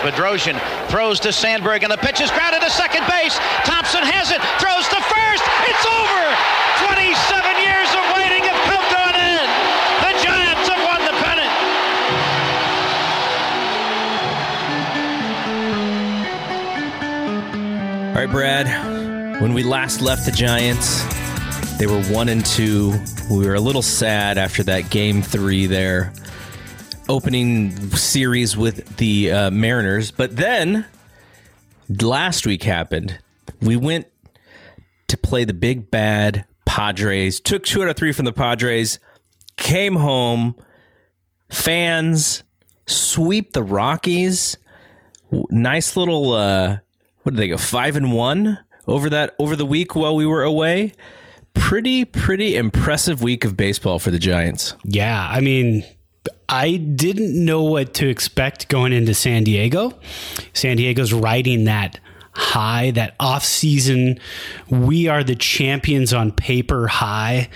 Bedrosian throws to Sandberg, and the pitch is grounded to second base. Thompson has it, throws to first. It's over. 27 years of waiting have come to an end. The Giants have won the pennant. All right, Brad. When we last left the Giants, they were one and two. We were a little sad after that game three there, opening series with the uh, Mariners. But then last week happened. We went to play the big bad Padres. Took two out of three from the Padres. Came home. Fans sweep the Rockies. Nice little. Uh, what did they go? Five and one over that over the week while we were away. Pretty pretty impressive week of baseball for the Giants. Yeah, I mean, I didn't know what to expect going into San Diego. San Diego's riding that high, that off season, we are the champions on paper high.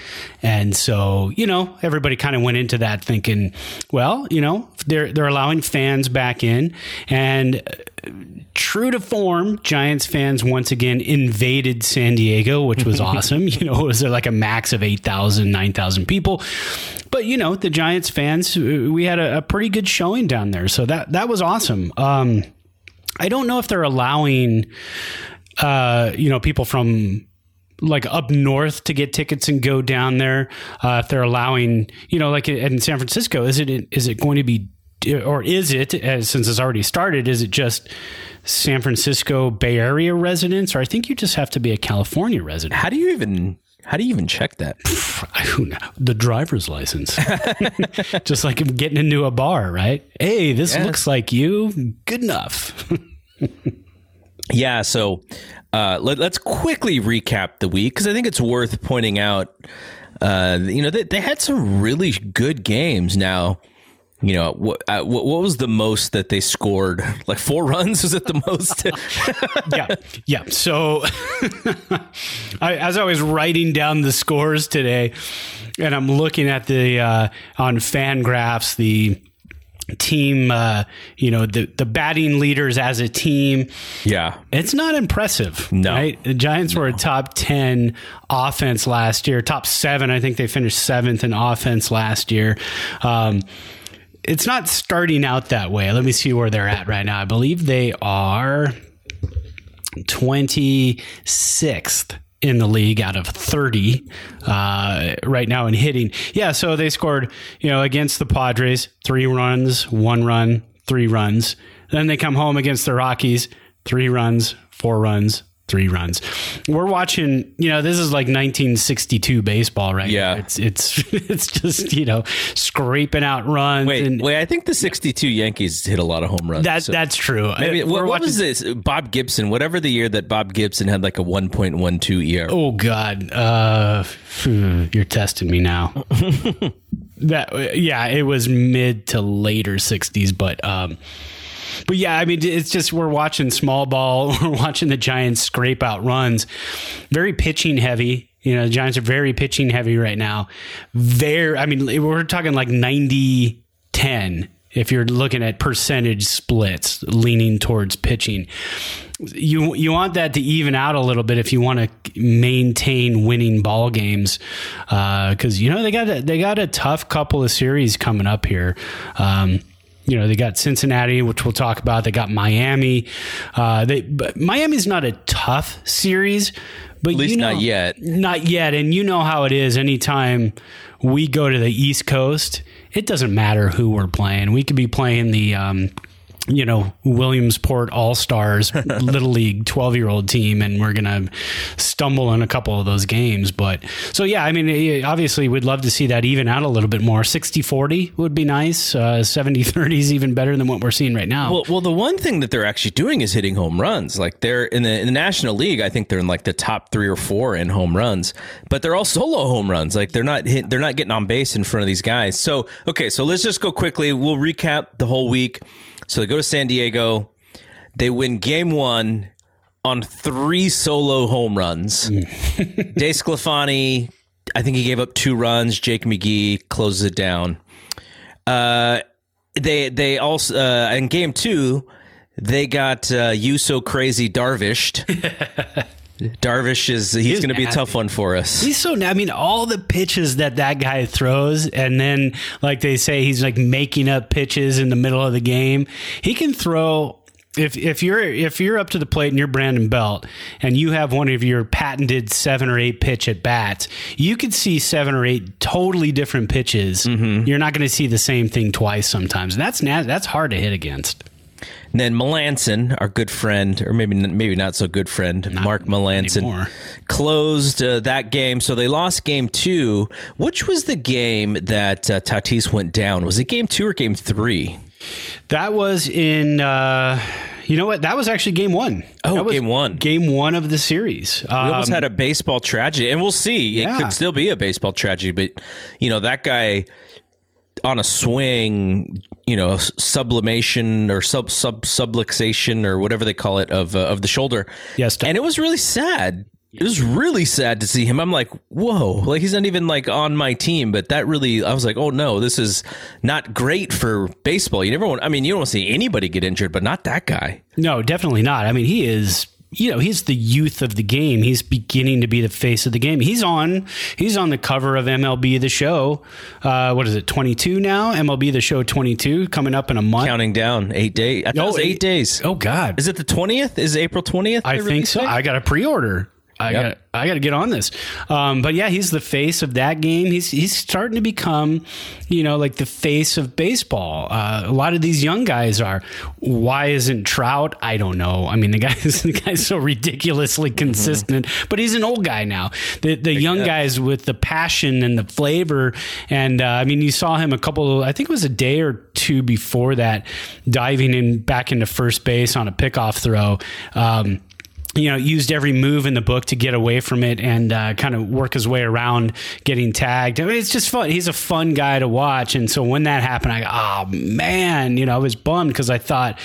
And so, you know, everybody kind of went into that thinking, well, you know, they're they're allowing fans back in and uh, true to form, Giants fans once again invaded San Diego, which was awesome. You know, it was there like a max of 8,000, 9,000 people. But, you know, the Giants fans, we had a, a, pretty good showing down there. So that, that was awesome. Um, I don't know if they're allowing, uh, you know, people from like up north to get tickets and go down there. Uh, if they're allowing, you know, like in San Francisco, is it is it going to be, or is it since it's already started? Is it just San Francisco Bay Area residents, or I think you just have to be a California resident? How do you even how do you even check that? the driver's license. Just like getting into a bar, right? Hey, this yes. looks like you. Good enough. yeah. So uh, let, us quickly recap the week because I think it's worth pointing out. Uh, you know, they, they had some really good games. Now, you know what, uh, what, what was the most that they scored? Like four runs? Was it the most? Yeah yeah. So I, as i was writing down the scores today and i'm looking at the uh, on fangraphs the team uh, you know the the batting leaders as a team. Yeah. It's not impressive no. right? The giants no. were a top 10 offense last year top 7 i think they finished 7th in offense last year. Um, it's not starting out that way. Let me see where they're at right now. I believe they are 26th in the league out of 30 uh, right now in hitting. Yeah, so they scored, you know, against the Padres, three runs, one run, three runs. Then they come home against the Rockies, three runs, four runs, three runs. We're watching, you know, this is like 1962 baseball, right? Yeah, it's it's it's just you know scraping out runs. Wait, and, wait, I think the 62 Yankees hit a lot of home runs. That so. that's true. Maybe, I, what, what was this? Bob Gibson, whatever the year that Bob Gibson had like a 1.12 ERA. Oh God, uh, you're testing me now. that yeah, it was mid to later 60s, but um but yeah, I mean, it's just we're watching small ball, we're watching the Giants scrape out runs, very pitching heavy. You know, the Giants are very pitching heavy right now. Very, I mean, we're talking like 90 10 if you're looking at percentage splits leaning towards pitching. You you want that to even out a little bit if you want to maintain winning ball games, because uh, you know they got a, they got a tough couple of series coming up here. Um, you know, they got Cincinnati, which we'll talk about. They got Miami. Uh, they, but Miami's not a tough series, but at least you know, not yet. Not yet. And you know how it is. Anytime we go to the East Coast, it doesn't matter who we're playing. We could be playing the um, you know Williamsport All Stars Little League twelve year old team, and we're gonna stumble in a couple of those games. But so yeah, I mean, obviously, we'd love to see that even out a little bit more. 60-40 would be nice. Uh, 70-30 is even better than what we're seeing right now. Well, well, the one thing that they're actually doing is hitting home runs. Like they're in the in the National League, I think they're in like the top three or four in home runs, but they're all solo home runs. Like they're not hit, they're not getting on base in front of these guys. So okay, so let's just go quickly. We'll recap the whole week. So they go to San Diego. They win game one on three solo home runs. Mm. DeSclafani, I think he gave up two runs. Jake McGee closes it down. Uh, they they also uh, in game two They got uh, you so crazy Darvished. Darvish is he's, going to be a tough one for us. He's so. I mean, all the pitches that that guy throws, and then like they say, he's like making up pitches in the middle of the game. He can throw. If if you're if you're up to the plate and you're Brandon Belt and you have one of your patented seven or eight pitch at bats, you could see seven or eight totally different pitches. Mm-hmm. You're not going to see the same thing twice sometimes. That's that's hard to hit against. And then Melancon, our good friend, or maybe maybe not so good friend, Mark Melancon, anymore. closed uh, that game. So they lost game two. Which was the game that uh, Tatis went down? Was it game two or game three? That was in. Uh, you know what? That was actually game one. Oh, game one. Game one of the series. We almost Um, had a baseball tragedy, and we'll see. It Yeah. could still be a baseball tragedy, but you know that guy on a swing, you know, sublimation or sub sub subluxation or whatever they call it of uh, of the shoulder. Yes, and it was really sad. It was really sad to see him. I'm like, whoa, like he's not even like on my team, but that really, I was like, oh no, this is not great for baseball. You never want, I mean, you don't want to see anybody get injured, but not that guy. No, definitely not. I mean, he is. You know, he's the youth of the game. He's beginning to be the face of the game. He's on. He's on the cover of MLB The Show. Uh, what is it? Twenty two now. MLB The Show twenty two coming up in a month. Counting down eight days. I Oh, eight eight- days. Oh God, Is it the 20th? Is April 20th? I think so. I got a pre-order. I Yep. got I got to get on this. Um, but yeah, he's the face of that game. He's he's starting to become, you know, like the face of baseball. Uh, a lot of these young guys are. Why isn't Trout? I don't know. I mean, the guy's the guy's so ridiculously consistent, but he's an old guy now. The the young guys with the passion and the flavor, and uh, I mean, you saw him a couple. I think it was a day or two before that, diving in back into first base on a pickoff throw. Um, you know, used every move in the book to get away from it and uh, kind of work his way around getting tagged. I mean, it's just fun. He's a fun guy to watch. And so when that happened, I oh man, you know, I was bummed because I thought,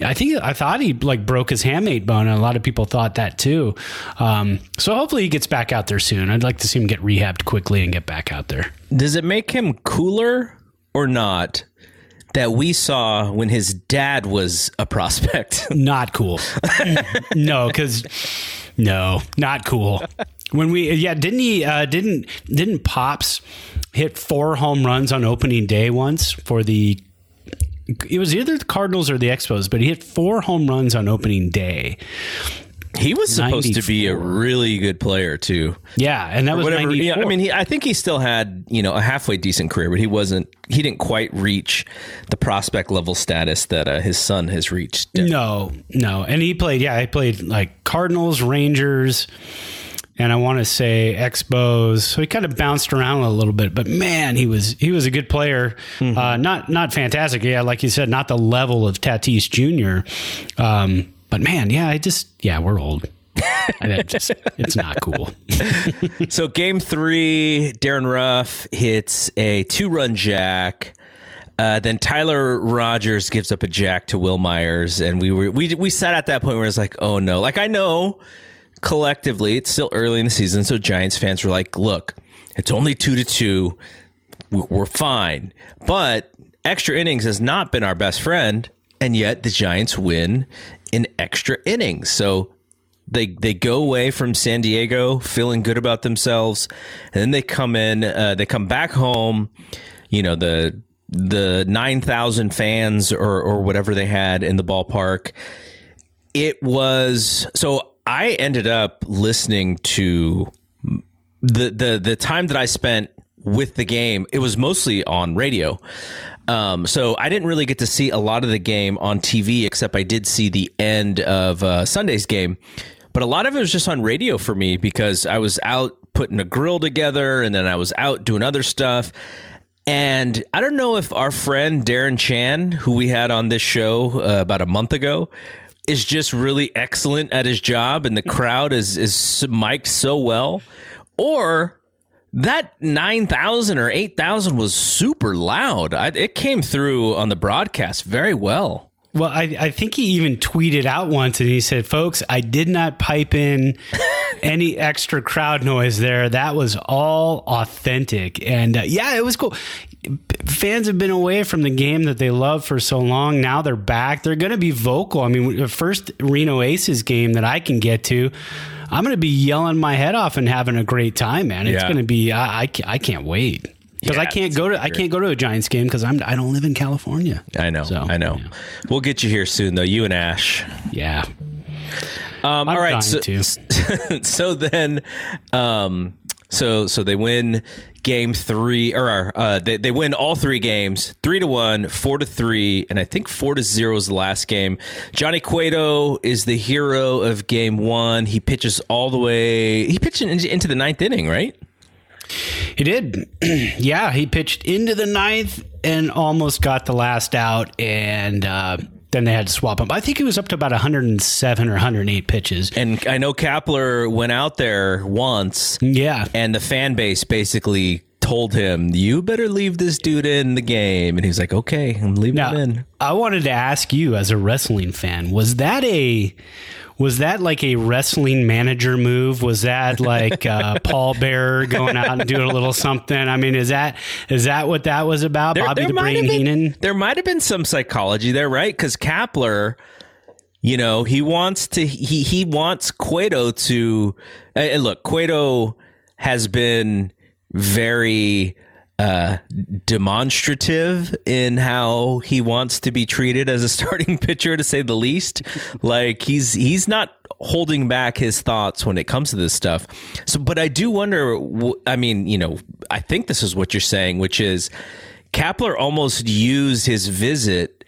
I think I thought he like broke his hamate bone, and a lot of people thought that too. Um, so hopefully he gets back out there soon. I'd like to see him get rehabbed quickly and get back out there. Does it make him cooler or not that we saw when his dad was a prospect? Not cool. no, because no, not cool. When we yeah, didn't he? Uh, didn't didn't Pops hit four home runs on opening day once for the? It was either the Cardinals or the Expos, but he hit four home runs on opening day. He was supposed to be a really good player too. Yeah, and that was Whatever. Yeah, I mean, he, I think he still had you know a halfway decent career, but he wasn't. He didn't quite reach the prospect level status that uh, his son has reached. No, no. And he played, yeah, he played like Cardinals, Rangers, and I want to say Expos. So he kind of bounced around a little bit, but man, he was he was a good player. Uh, not not fantastic, yeah, like you said, not the level of Tatis Jr. Um, but man, yeah, I just yeah, we're old. Just, it's not cool. So game three, Darin Ruf hits a two-run jack. Uh, then Tyler Rogers gives up a jack to Wil Myers, and we were we we sat at that point where it's like, oh no! Like I know collectively it's still early in the season, so Giants fans were like, look, it's only two to two, we're fine. But extra innings has not been our best friend, and yet the Giants win in extra innings. So they they go away from San Diego feeling good about themselves, and then they come in. Uh, they come back home. You know the the nine thousand fans or or whatever they had in the ballpark. It was so. I ended up listening to the the the time that I spent with the game. It was mostly on radio. Um, so I didn't really get to see a lot of the game on TV, except I did see the end of uh, Sunday's game. But a lot of it was just on radio for me because I was out putting a grill together, and then I was out doing other stuff. And I don't know if our friend Darren Chan, who we had on this show uh, about a month ago, is just really excellent at his job, and the crowd is is mic'd so well, or that nine thousand or eight thousand was super loud. I, it came through on the broadcast very well. Well, I, I think he even tweeted out once and he said, folks, I did not pipe in any extra crowd noise there. That was all authentic. And uh, yeah, it was cool. fans have been away from the game that they love for so long. Now they're back. They're going to be vocal. I mean, the first Reno Aces game that I can get to, I'm going to be yelling my head off and having a great time, man. It's Yeah. going to be. I, I, I can't wait because Yeah, I can't go to I can't go to a Giants game because I'm I don't live in California. I know. So, I know. yeah. We'll get you here soon, though. You and Ash. Yeah. Um, all right. So, so then, um, so so they win game three, or uh, they they win all three games, three to one, four to three, and I think four to zero is the last game. Johnny Cueto is the hero of game one. He pitches all the way. He pitched into, into the ninth inning, right? He did. yeah, he pitched into the ninth and almost got the last out, and uh, then they had to swap him. I think he was up to about 107 or 108 pitches. And I know Kapler went out there once, Yeah. and the fan base basically told him, "You better leave this dude in the game." And he's like, "Okay, I'm leaving Now, him in." I wanted to ask you, as a wrestling fan, was that a was that like a wrestling manager move? Was that like uh, Paul Bearer going out and doing a little something? I mean, is that is that what that was about? Bobby the Brain been- Heenan. There might have been some psychology there, right? Because Kapler, you know, he wants to he he wants Cueto to and look. Cueto has been very uh demonstrative in how he wants to be treated as a starting pitcher to say the least. Like he's he's not holding back his thoughts when it comes to this stuff. So but i do wonder i mean you know i think this is what you're saying which is Kapler almost used his visit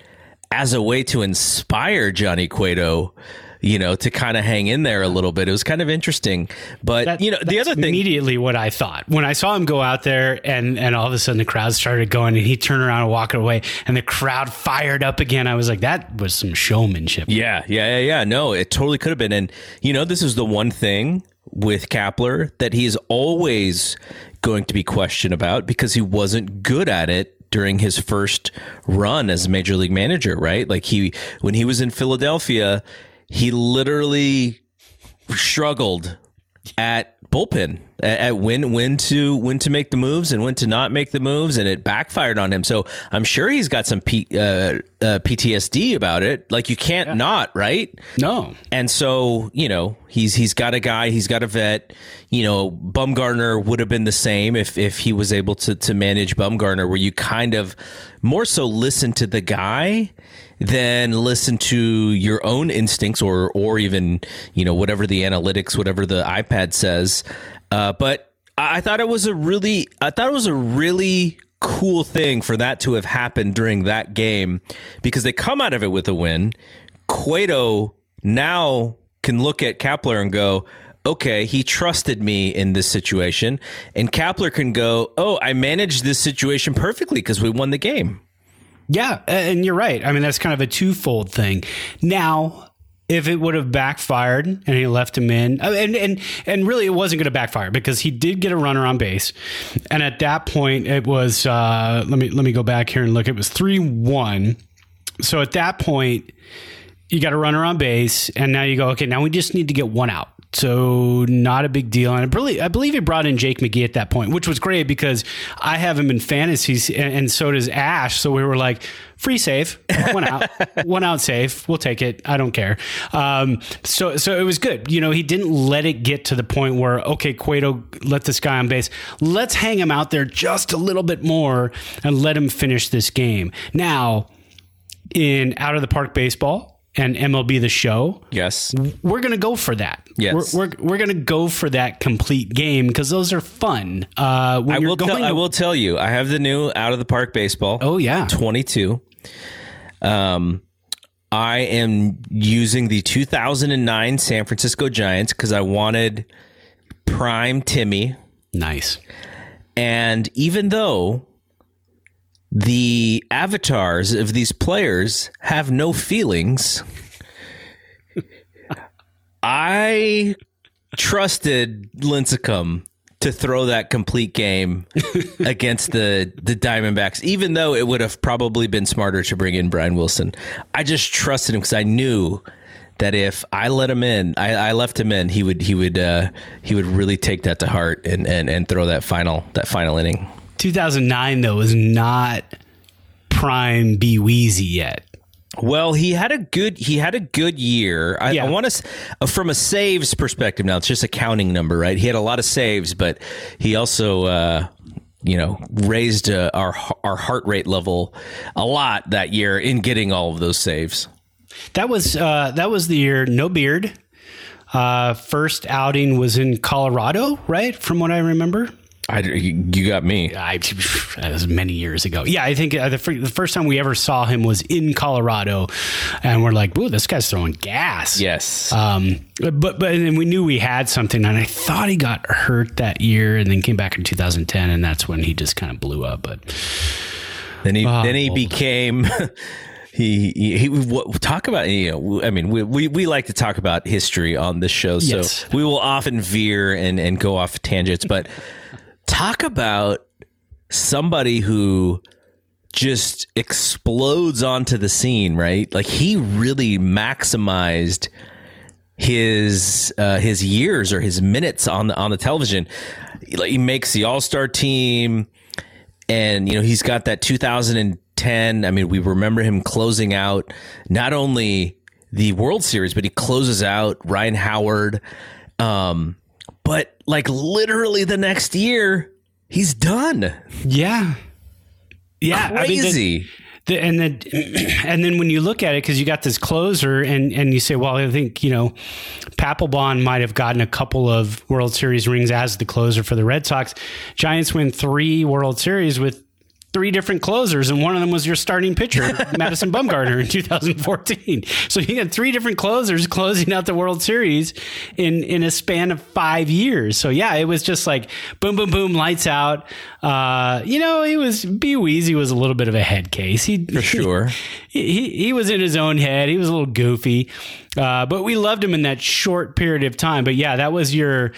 as a way to inspire Johnny Cueto, you know, to kind of hang in there a little bit. It was kind of interesting. But, That- you know, the other thing. immediately what I thought when I saw him go out there, and and all of a sudden the crowd started going, and he turned around and walked away, and the crowd fired up again. I was like, that was some showmanship. Yeah, yeah, yeah, yeah. No, it totally could have been. And, you know, this is the one thing with Kapler that he is always going to be questioned about because he wasn't good at it during his first run as a major league manager, right? Like he, when he was in Philadelphia, he literally struggled at bullpen at, when when to when to make the moves and when to not make the moves and it backfired on him. So i'm sure he's got some P, uh, uh, ptsd about it. Like you can't not right? No, and so you know he's he's got a guy he's got a vet. You know bumgarner would have been the same if if he was able to to manage bumgarner where you kind of more so listen to the guy than listen to your own instincts or or even you know whatever the analytics whatever the ipad says uh, but I I thought it was a really I thought it was a really cool thing for that to have happened during that game because they come out of it with a win. Cueto now can look at Kapler and go, okay, he trusted me in this situation. And Kapler can go, oh, I managed this situation perfectly because we won the game. Yeah, and you're right. I mean, that's kind of a twofold thing. Now, if it would have backfired and he left him in, uh, and and and really, it wasn't going to backfire because he did get a runner on base, and at that point, it was uh, let me let me go back here and look. It was three one. So at that point, you got a runner on base, and now you go, okay, now we just need to get one out. So not a big deal. And I believe, I believe he brought in Jake McGee at that point, which was great because I have him in fantasies and, and so does Ash. So we were like, free save, one out, one out save. We'll take it. I don't care. Um, so, so it was good. You know, he didn't let it get to the point where, okay, Cueto, let this guy on base. Let's hang him out there just a little bit more and let him finish this game. Now, in out of the park baseball and MLB the show, Yes. we're going to go for that. Yes. We're, we're, we're going to go for that complete game because those are fun. Uh, I will, tell, going I will tell you, I have the new out of the park baseball. Oh, yeah. 22. Um, I am using the 2009 San Francisco Giants because I wanted prime Timmy. Nice. And even though the avatars of these players have no feelings, I trusted Lincecum to throw that complete game against the the Diamondbacks, even though it would have probably been smarter to bring in Brian Wilson. I just trusted him because I knew that if I let him in, I, I left him in, he would he would uh, he would really take that to heart and, and, and throw that final that final inning. 2009 though was not prime B Weezy yet. Well, he had a good he had a good year. I, Yeah. I want to from a saves perspective. Now it's just a counting number, right? He had a lot of saves, but he also uh, you know raised uh, our our heart rate level a lot that year in getting all of those saves. That was uh, that was the year no beard. Uh, first outing was in Colorado, right? From what I remember. I, you got me. I, that was many years ago. Yeah, I think uh, the, the first time we ever saw him was in Colorado, and we're like, "Ooh, this guy's throwing gas." Yes. Um, but but and then we knew we had something, and I thought he got hurt that year, and then came back in 2010, and that's when he just kind of blew up. But Then he then he became he he, he what, talk about you know I mean we, we we like to talk about history on this show so Yes. we will often veer and and go off tangents but talk about somebody who just explodes onto the scene right like he really maximized his uh, his years or his minutes on the on the television. He makes the All Star team, and you know he's got that 2010. I mean, we remember him closing out not only the World Series, but he closes out Ryan Howard. Um, but like literally the next year, he's done. yeah, yeah, I mean, the- Crazy. The, and then, and then when you look at it, because you got this closer, and and you say, well, I think you know, Papelbon might have gotten a couple of World Series rings as the closer for the Red Sox. Giants win three World Series with three different closers, and one of them was your starting pitcher, Madison Bumgarner, in 2014. So you had three different closers closing out the World Series in in a span of five years. So yeah, it was just like boom, boom, boom, lights out. Uh, you know, he was B Weezy was a little bit of a head case. He For sure. he, he he was in his own head. He was a little goofy, uh, but we loved him in that short period of time. But yeah, that was your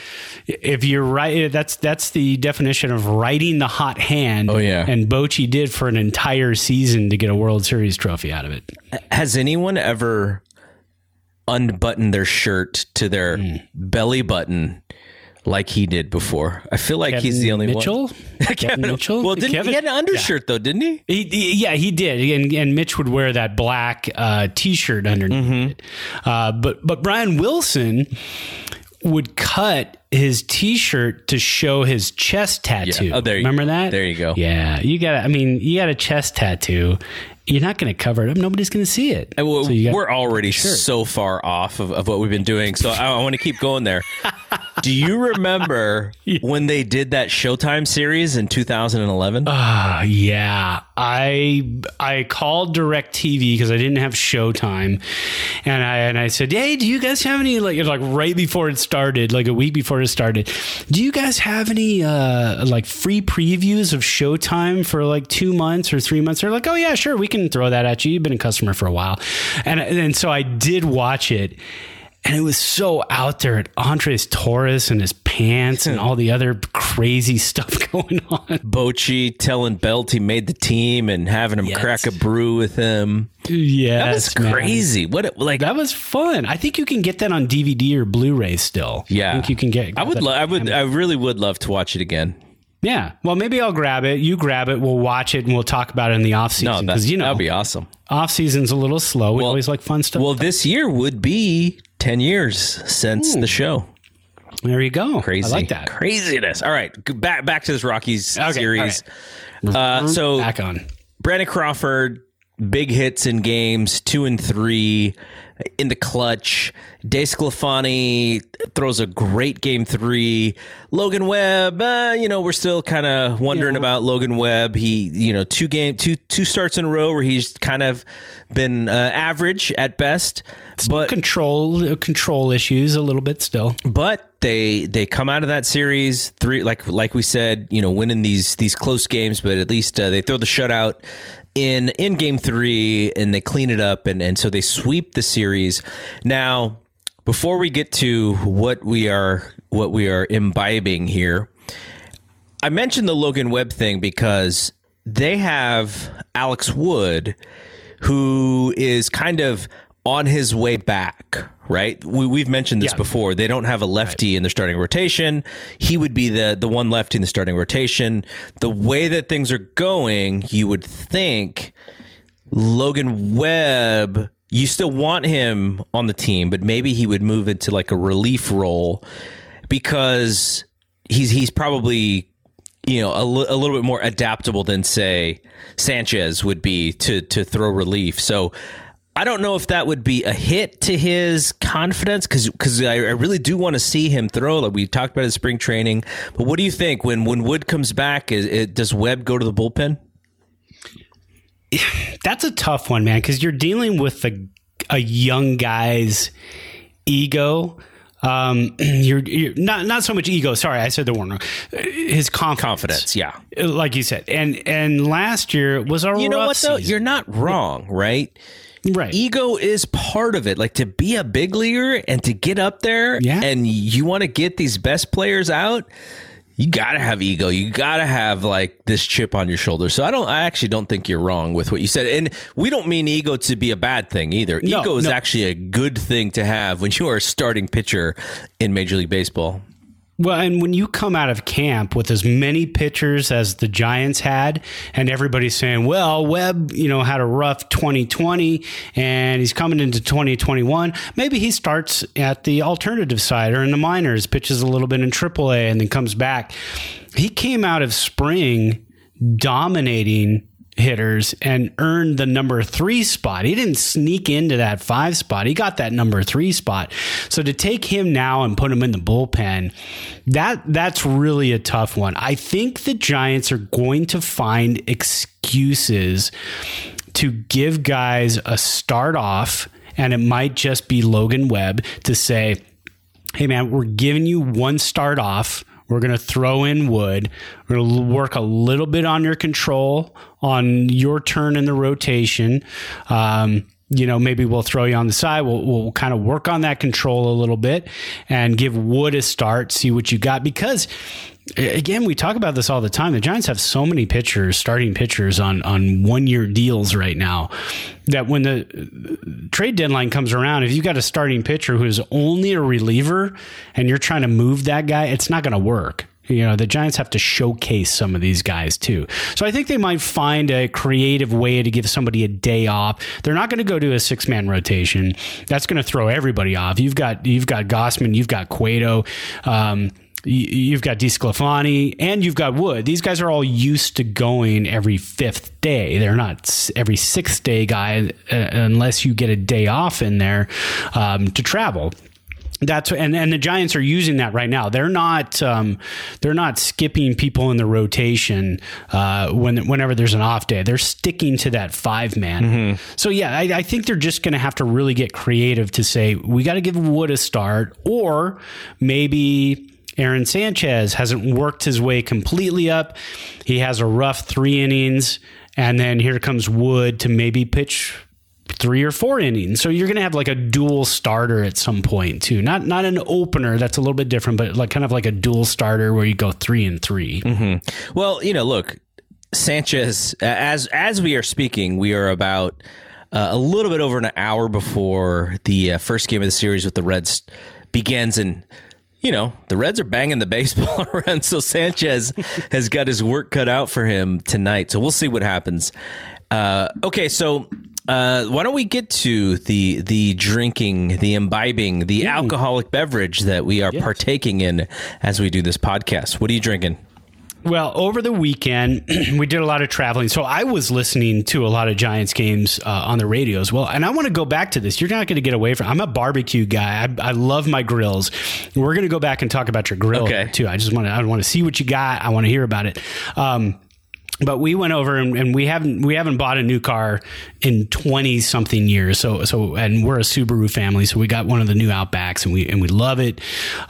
if you're right. That's that's the definition of writing the hot hand. Oh, yeah. and Bochy did for an entire season to get a World Series trophy out of it. Has anyone ever unbuttoned their shirt to their Hmm. belly button like he did before? I feel like he's the only Mitchell? one. Kevin Mitchell. Well, didn't, Kevin- he had an undershirt though, didn't he? He, he- yeah, he did, and, and Mitch would wear that black uh, T-shirt underneath Mm-hmm. it. Uh, but but Brian Wilson would cut his T-shirt to show his chest tattoo. Yeah. Oh, there you- remember that? there you go. Yeah, you got. I mean, you got a chest tattoo. You're not going to cover it up. Nobody's going to see it. Well, So we're already so far off of, of what we've been doing, so I, I want to keep going there. Do you remember when they did that Showtime series in 2011? Uh, yeah, I I called Directv because I didn't have Showtime, and I and I said, "Hey, do you guys have any like like right before it started, like a week before it started? Do you guys have any uh like free previews of Showtime for like two months or three months?" They're like, "Oh yeah, sure, we can throw that at you. You've been a customer for a while," and and so I did watch it. And it was so out there at Andres Torres and his pants and all the other crazy stuff going on. Bochy telling Belt he made the team and having him Yes. crack a brew with him. Yeah, That was crazy. What it- like That was fun. I think you can get that on DVD or Blu-ray still. Yeah, I think you can get. I would. Lo- I would. I really would love to watch it again. Yeah. Well, maybe I'll grab it. You grab it. We'll watch it and we'll talk about it in the off season because you know that'd be awesome. off season's a little slow. We always like fun stuff. Well, this year would be ten years since the show. there you go. Crazy, I like that. craziness. All right, back back to this Rockies Okay, series. Uh, so Back on. Brandon Crawford, big hits in games two and three in the clutch. De Sclafani throws a great game three. Logan Webb, uh, you know, we're still kind of wondering about Logan Webb. He, you know, two game, two two starts in a row where he's kind of been uh, average at best, but Control control issues a little bit still. but they they come out of that series three like like we said you know winning these these close games but at least uh, they throw the shutout in in game three and they clean it up and and so they sweep the series. Now before we get to what we are what we are imbibing here I mentioned the Logan Webb thing because they have Alex Wood, who is kind of on his way back, right? We, have mentioned this Yeah. before. They don't have a lefty in their starting rotation. He would be the the one lefty in the starting rotation. The way that things are going, you would think Logan Webb. You still want him on the team, but maybe he would move into like a relief role because he's he's probably you know a little bit more adaptable than say Sanchez would be to to throw relief. So I don't know if that would be a hit to his confidence because because I, I really do want to see him throw. Like we talked about his spring training, but what do you think when when Wood comes back? Is it, does Webb go to the bullpen? That's a tough one, man, because you're dealing with a, a young guy's ego. Um, you're, you're not not so much ego. Sorry, I said the wrong. His confidence, Confidence, yeah. like you said, and and last year was a You know what though? season. You're not wrong, right? Right. ego is part of it. Like to be a big leaguer and to get up there Yeah. and you want to get these best players out, you got to have ego. You got to have like this chip on your shoulder. So I don't I actually don't think you're wrong with what you said. And we don't mean ego to be a bad thing either. No, ego is no. actually a good thing to have when you are a starting pitcher in Major League Baseball. Well, and when you come out of camp with as many pitchers as the Giants had, and everybody's saying, well, Webb, you know, had a rough 2020 and he's coming into 2021, maybe he starts at the alternative side or in the minors, pitches a little bit in AAA, and then comes back. He came out of spring dominating hitters and earned the number three spot. He didn't sneak into that five spot. He got that number three spot. So to take him now and put him in the bullpen, that that's really a tough one. I think the Giants are going to find excuses to give guys a start off, and it might just be Logan Webb to say, hey man, we're giving you one start off. We're going to throw in wood. We're going to work a little bit on your control, on your turn in the rotation. Um, you know, maybe we'll throw you on the side. We'll, we'll kind of work on that control a little bit and give Wood a start, see what you got. Because again, we talk about this all the time. The Giants have so many pitchers, starting pitchers on on one year deals right now, that when the trade deadline comes around, if you've got a starting pitcher who is only a reliever and you're trying to move that guy, it's not going to work. You know, the Giants have to showcase some of these guys too. So I think they might find a creative way to give somebody a day off. They're not going to go to a six man rotation. That's going to throw everybody off. You've got you've got Gausman, you've got Cueto. Um, You've got DeSclafani and you've got Wood. These guys are all used to going every fifth day. They're not every sixth day guy uh, unless you get a day off in there um, to travel. That's and and the Giants are using that right now. They're not um, they're not skipping people in the rotation uh, when whenever there's an off day. They're sticking to that five man. So yeah, I, I think they're just going to have to really get creative to say we got to give Wood a start, or maybe Aaron Sanchez hasn't worked his way completely up. He has a rough three innings, and then here comes Wood to maybe pitch three or four innings. So you're going to have like a dual starter at some point too. Not not an opener that's a little bit different, but like kind of like a dual starter where you go three and 3 Well, you know, look, Sanchez. As as we are speaking, we are about uh, a little bit over an hour before the uh, first game of the series with the Reds begins, and you know the Reds are banging the baseball around. So Sanchez has got his work cut out for him tonight. So we'll see what happens. Uh, okay, so. Uh, why don't we get to the the drinking, the imbibing, the alcoholic beverage that we are partaking in as we do this podcast? What are you drinking? Well, over the weekend, we did a lot of traveling. So I was listening to a lot of Giants games uh, on the radio as well. And I want to go back to this. You're not going to get away from I'm a barbecue guy. I, I love my grills. We're going to go back and talk about your grill Okay. too. I just want to I want to see what you got. I want to hear about it. Um, but we went over and, and we haven't we haven't bought a new car in 20 something years. So so and we're a Subaru family so we got one of the new Outbacks and we and we love it.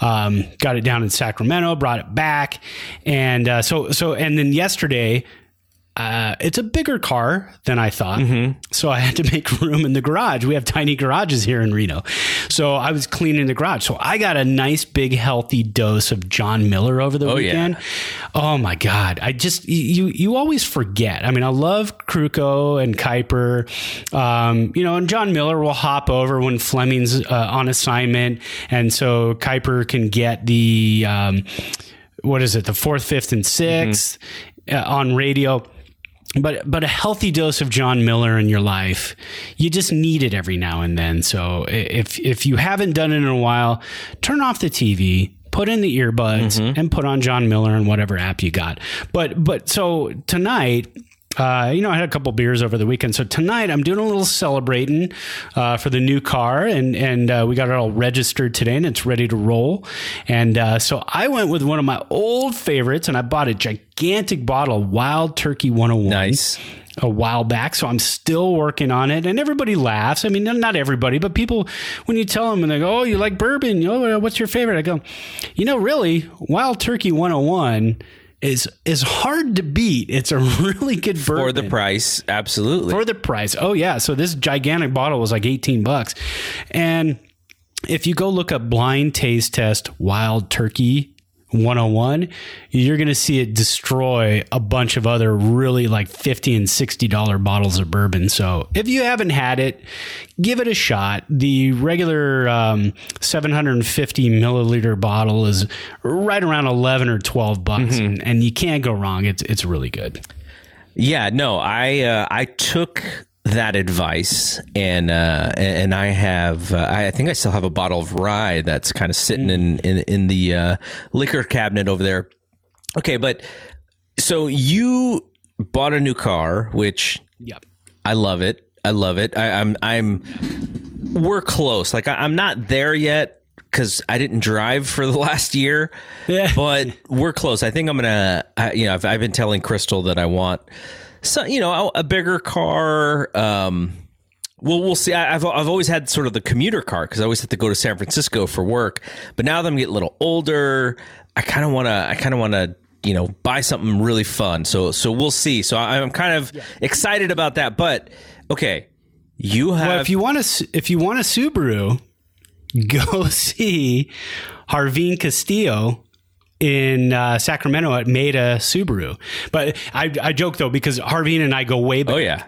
Um, got it down in Sacramento brought it back. And uh, so so and then yesterday uh, it's a bigger car than I thought. So I had to make room in the garage. We have tiny garages here in Reno. So I was cleaning the garage. So I got a nice, big, healthy dose of John Miller over the yeah. weekend. Oh my God. I just, you, you always forget. I mean, I love Kruko and Kuiper. Um, you know, and John Miller will hop over when Flemming's uh, on assignment. And so Kuiper can get the, um, what is it, the fourth, fifth, and 6th uh, on radio. But but a healthy dose of John Miller in your life, you just need it every now and then. So if if you haven't done it in a while, turn off the TV, put in the earbuds, mm-hmm. and put on John Miller and whatever app you got. But but so tonight. Uh, you know, I had a couple beers over the weekend, so tonight I'm doing a little celebrating uh, for the new car, and and uh, we got it all registered today, and it's ready to roll. And uh, so I went with one of my old favorites, and I bought a gigantic bottle of Wild Turkey 101 Nice. a while back. So I'm still working on it. And everybody laughs. I mean, not everybody, but people, when you tell them and they go, Oh, you like bourbon? Oh, what's your favorite? I go, You know, really, Wild Turkey 101 is is hard to beat. It's a really good bourbon. For the price, absolutely. For the price. Oh, yeah. So this gigantic bottle was like 18 bucks. And if you go look up blind taste test Wild Turkey 101, you're going to see it destroy a bunch of other really like 50 and 60 dollar bottles of bourbon. So if you haven't had it, give it a shot. The regular um, 750 milliliter bottle is right around 11 or 12 bucks, and, and you can't go wrong. It's it's really good. Yeah, no, I uh, I took that advice and uh, and I have uh, I think I still have a bottle of rye that's kind of sitting in in in the uh, liquor cabinet over there. Okay, but so you bought a new car, which Yep. I love it. I love it. I, I'm I'm we're close. Like I, I'm not there yet because I didn't drive for the last year. Yeah. but we're close. I think I'm gonna. I, you know, I've, I've been telling Crystal that I want, so you know, a, bigger car. Um, well, we'll see. I, I've I've always had sort of the commuter car because I always have to go to San Francisco for work. But now that I'm getting a little older, I kind of want to. I kind of want to. You know, buy something really fun. So, so we'll see. So, I- I'm kind of excited about that. But okay, you have. Well, if you want to, if you want a Subaru, go see Harveen Castillo in uh, Sacramento at Meta Subaru. But I, I joke though because Harveen and I go way back. oh yeah,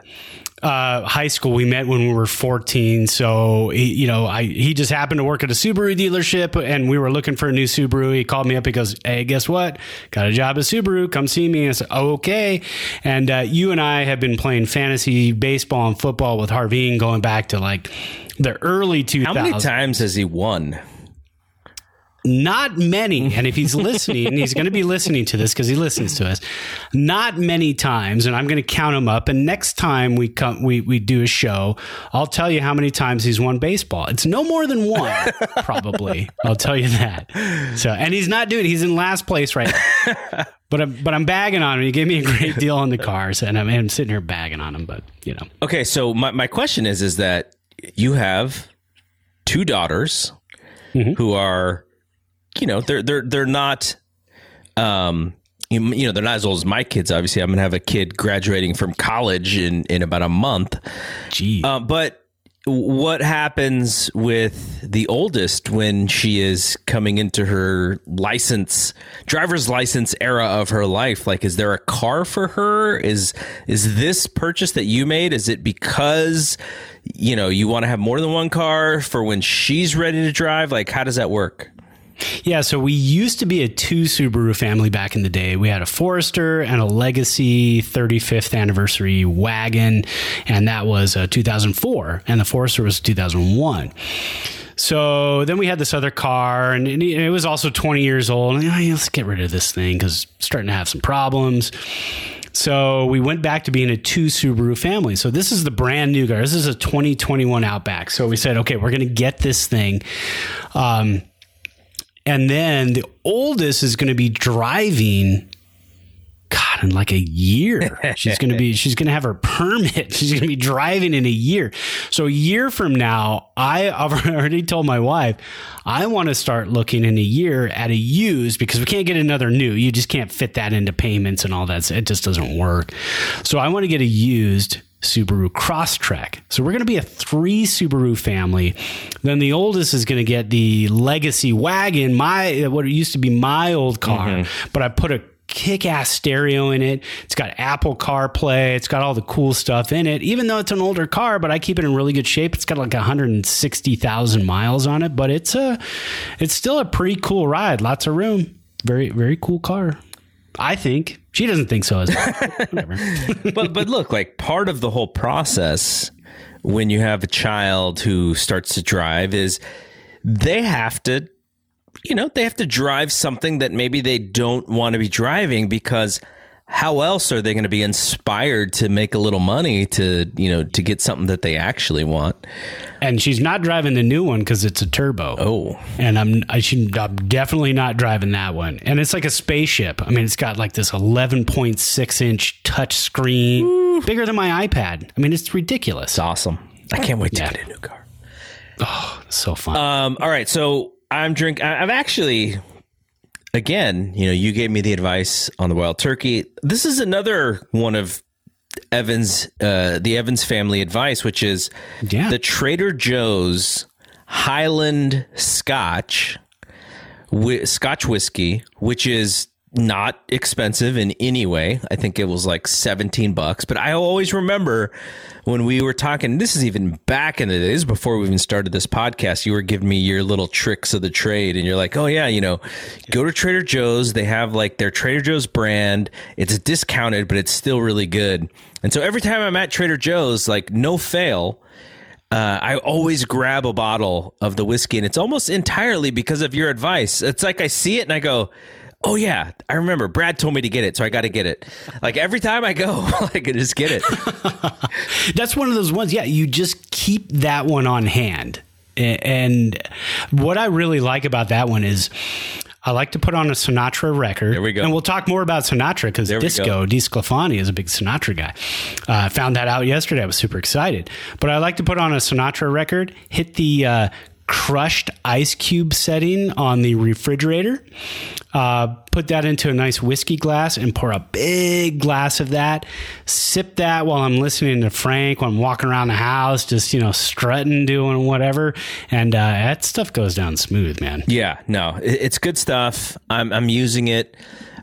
uh, high school. We met when we were 14. So, he, you know, I, he just happened to work at a Subaru dealership and we were looking for a new Subaru. He called me up. He goes, Hey, guess what? Got a job at Subaru. Come see me. I said, Okay. And uh, you and I have been playing fantasy baseball and football with Harveen going back to like the early 2000s. how many times has he won? Not many. And if he's listening, he's going to be listening to this because he listens to us. Not many times, and I'm going to count him up. And next time we come, we we do a show, I'll tell you how many times he's won baseball. It's no more than one, probably. I'll tell you that. So, and he's not doing. He's in last place right now. But I'm but I'm bagging on him. He gave me a great deal on the cars, and I'm, I'm sitting here bagging on him. But you know, Okay, so my, my question is is that you have two daughters mm-hmm. who are you know they're they're they're not um you, know they're not as old as my kids obviously. I'm gonna have a kid graduating from college in in about a month. Gee, uh, but what happens with the oldest when she is coming into her license driver's license era of her life? Like is there a car for her? Is is this purchase that you made is it because you know you want to have more than one car for when she's ready to drive? Like how does that work Yeah, so we used to be a two Subaru family back in the day. We had a Forester and a Legacy 35th anniversary wagon, and that was uh, 2004, and the Forester was 2001. So then we had this other car, and it, was also 20 years old. And, "Oh, let's get rid of this thing because starting to have some problems. So we went back to being a two Subaru family. So this is the brand new car. This is a 2021 Outback. So we said, okay, we're going to get this thing. Um, and then the oldest is going to be driving. God, in like a year. She's going to be, she's going to have her permit. She's going to be driving in a year. So a year from now, I, I've already told my wife, I want to start looking in a year at a used because we can't get another new. You just can't fit that into payments and all that. It just doesn't work. So I want to get a used Subaru Crosstrek. So we're going to be a three Subaru family. Then the oldest is going to get the legacy wagon, my what used to be my old car, mm-hmm. but I put a kick ass stereo in it. It's got Apple CarPlay. It's got all the cool stuff in it. Even though it's an older car, but I keep it in really good shape. It's got like 160,000 miles on it, but it's a it's still a pretty cool ride. Lots of room. Very very cool car. I think she doesn't think so. As Whatever. but but look, like part of the whole process when you have a child who starts to drive is they have to you know, they have to drive something that maybe they don't want to be driving because how else are they going to be inspired to make a little money to, you know, to get something that they actually want? And she's not driving the new one because it's a turbo. Oh, and I'm I should I'm definitely not driving that one. And it's like a spaceship. I mean, it's got like this 11.6 inch touch screen, Ooh. bigger than my iPad. I mean, it's ridiculous. It's awesome. I can't wait to yeah. get a new car. Oh, so fun. Um, all right, so I'm drink. I've actually, again, you know, you gave me the advice on the wild turkey. This is another one of Evans, uh, the Evans family advice, which is yeah. the Trader Joe's Highland Scotch, wh- Scotch whiskey, which is not expensive in any way. I think it was like 17 bucks, but I always remember when we were talking, this is even back in the days before we even started this podcast, you were giving me your little tricks of the trade and you're like, "Oh yeah, you know, go to Trader Joe's, they have like their Trader Joe's brand. It's discounted, but it's still really good." And so every time I'm at Trader Joe's, like no fail, uh, I always grab a bottle of the whiskey, and it's almost entirely because of your advice. It's like I see it and I go, Oh yeah, I remember. Brad told me to get it, so I got to get it. Like every time I go, I can just get it. That's one of those ones. Yeah, you just keep that one on hand. And what I really like about that one is I like to put on a Sinatra record. There we go. And we'll talk more about Sinatra because Disco, DeSclafani is a big Sinatra guy. Uh, I uh, found that out yesterday. I was super excited. But I like to put on a Sinatra record, hit the uh, crushed ice cube setting on the refrigerator. Uh, put that into a nice whiskey glass and pour a big glass of that. Sip that while I'm listening to Frank, while I'm walking around the house, just, you know, strutting, doing whatever. And uh, that stuff goes down smooth, man. Yeah, no, it's good stuff. I'm, I'm using it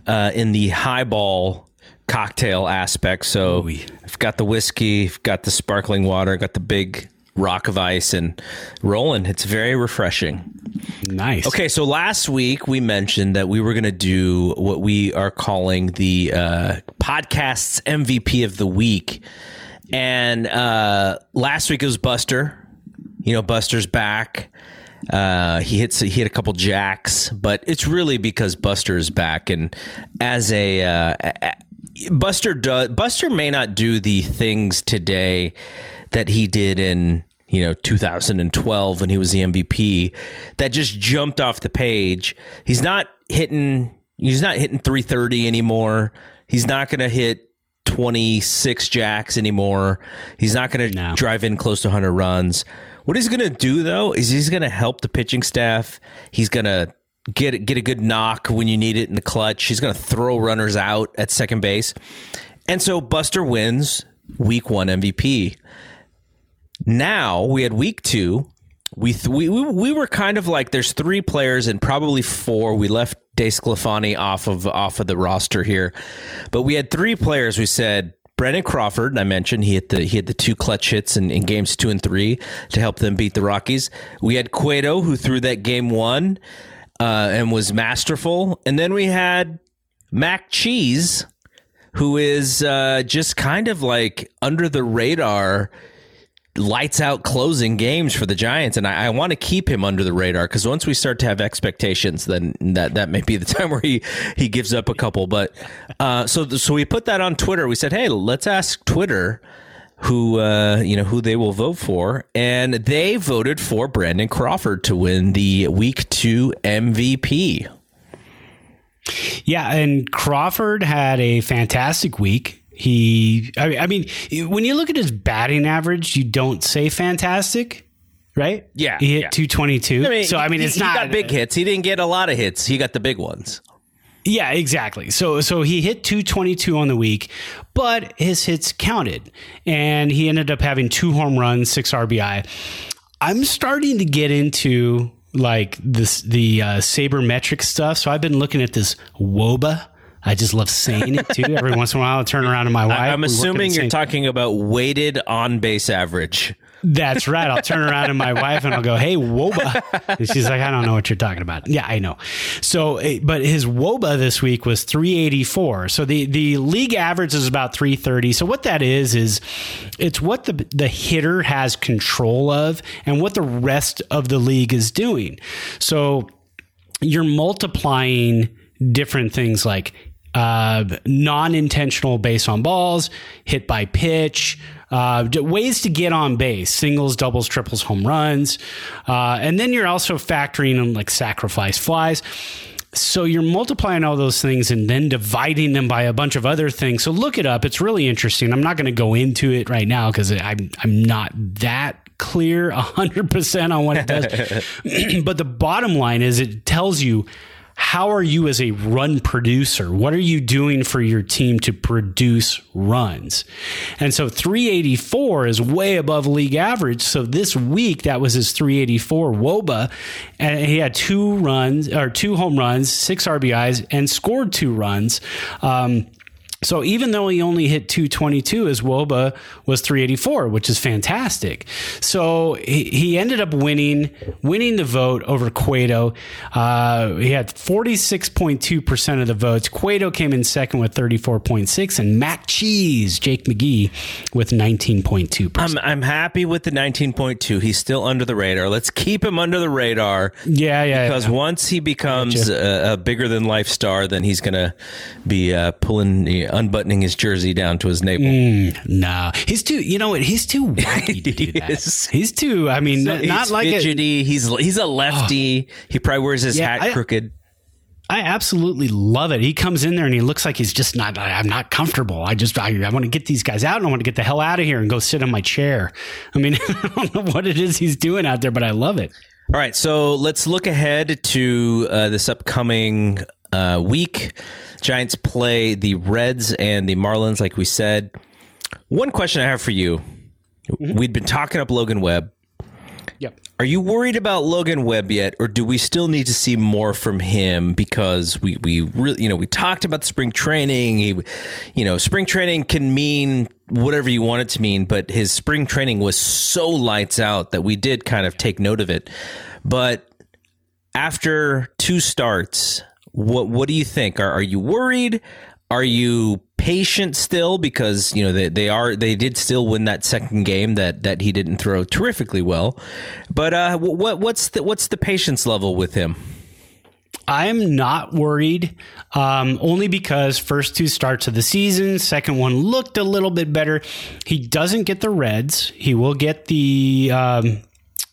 uh, in the highball cocktail aspect. So Ooh. I've got the whiskey, I've got the sparkling water, got the big rock of ice and rolling. It's very refreshing. Nice. Okay, so last week we mentioned that we were going to do what we are calling the uh, podcast's MVP of the week. And uh, last week it was Buster. You know, Buster's back. Uh, he hits he hit a couple jacks, but it's really because Buster is back. And as a uh, Buster does, Buster may not do the things today that he did in you know 2012 when he was the MVP that just jumped off the page. He's not hitting he's not hitting 330 anymore. He's not going to hit 26 jacks anymore. He's not going to no. drive in close to 100 runs. What he's going to do though is he's going to help the pitching staff. He's going to get get a good knock when you need it in the clutch. He's going to throw runners out at second base. And so Buster wins week 1 MVP. Now we had week two. We, th- we we were kind of like there's three players and probably four. We left DeSclafani off of off of the roster here, but we had three players. We said Brandon Crawford, and I mentioned he hit the he had the two clutch hits in, in games two and three to help them beat the Rockies. We had Cueto who threw that game one uh, and was masterful, and then we had Mac Cheese, who is uh, just kind of like under the radar lights out closing games for the Giants, and I, I want to keep him under the radar because once we start to have expectations, then that that may be the time where he he gives up a couple. But uh, so so we put that on Twitter. We said, hey, let's ask Twitter who uh, you know who they will vote for, and they voted for Brandon Crawford to win the Week Two MVP. Yeah, and Crawford had a fantastic week. He, I I mean, when you look at his batting average, you don't say fantastic, right? Yeah, he hit yeah. 222. so, I mean, he- it's he not got big hits. He didn't get a lot of hits. He got the big ones. Yeah, exactly. So so he hit 222 on the week, but his hits counted. And he ended up having two home runs, 6 RBI. I'm starting to get into like this the uh, sabermetric stuff. So I've been looking at this WOBA. I just love saying it too. Every once in a while, I'll turn around to my wife. I'm we work at the assuming you're same- talking about weighted on base average. That's right. I'll turn around to my wife and I'll go, "Hey, woba," and she's like, "I don't know what you're talking about." Yeah, I know. So, eh, but his woba this week was 384. So the the league average is about 330. So what that is is it's what the the hitter has control of and what the rest of the league is doing. So you're multiplying different things like uh, non-intentional base on balls, hit by pitch, uh, ways to get on base, singles, doubles, triples, home runs, uh, and then you're also factoring in like sacrifice flies. So you're multiplying all those things and then dividing them by a bunch of other things. So look it up; it's really interesting. I'm not going to go into it right now because I'm I'm not that clear 100% on what it does. but the bottom line is it tells you how are you as a run producer? What are you doing for your team to produce runs? And so 384 is way above league average. So this week that was his 384 Woba and he had two runs or two home runs, six RBIs and scored two runs. Um, so even though he only hit 222, his WOBA was 384, which is fantastic. So he, he ended up winning, winning the vote over Cueto. Uh, he had 46.2% of the votes. Cueto came in second with 34.6 and Mac Cheese, Jake McGee with 19.2%. I'm I'm happy with the 19.2. He's still under the radar. Let's keep him under the radar. yeah, yeah. Because yeah. once he becomes a, a bigger than life star, then he's gonna be uh, pulling, unbuttoning his jersey down to his navel. no, he's too, you know what? He's too wacky to do that. is. He's too, I mean, not, not like a, fidgety. He's he's a lefty. He probably wears his Yeah, hat I- crooked. I absolutely love it. He comes in there and he looks like he's just not. I'm not comfortable. I just I, I want to get these guys out and I want to get the hell out of here and go sit on my chair. I mean, I don't know what it is he's doing out there, but I love it. All right, so let's look ahead to uh, this upcoming uh, week. Giants play the Reds and the Marlins, like we said. One question I have for you: We'd been talking up Logan Webb. Yep. Are you worried about Logan Webb yet, or do we still need to see more from him? Because we we really, you know, we talked about spring training. He, you know, spring training can mean whatever you want it to mean, but his spring training was so lights out that we did kind of take note of it. But after two starts, what what do you think? Are are you worried? Are you patient still because you know they, they are they did still win that second game that that he didn't throw terrifically well, but uh, what what's the what's the patience level with him? I'm not worried, um, only because first two starts of the season, second one looked a little bit better. He doesn't get the Reds. He will get the um,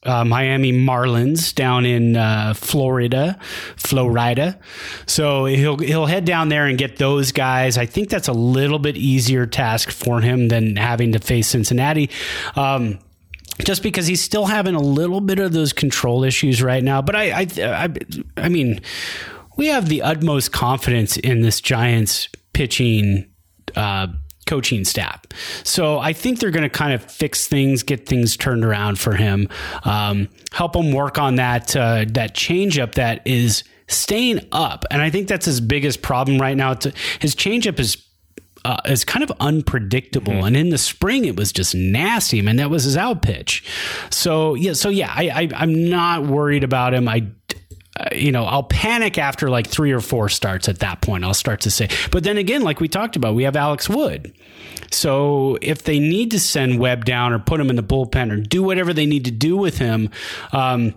uh, Miami Marlins down in uh, Florida, Florida. So he'll he'll head down there and get those guys. I think that's a little bit easier task for him than having to face Cincinnati. Um, just because he's still having a little bit of those control issues right now. But I, I, I, I mean, we have the utmost confidence in this Giants pitching. Uh, coaching staff. So I think they're going to kind of fix things, get things turned around for him, um, help him work on that uh, that changeup that is staying up. And I think that's his biggest problem right now. It's, his changeup is uh, is kind of unpredictable. And in the spring, it was just nasty. Man, that was his out pitch. So yeah, so yeah, I, I I'm not worried about him. I. Uh, you know, I'll panic after like three or four starts at that point. I'll start to say, but then again, like we talked about, we have Alex Wood. So if they need to send Webb down or put him in the bullpen or do whatever they need to do with him, um,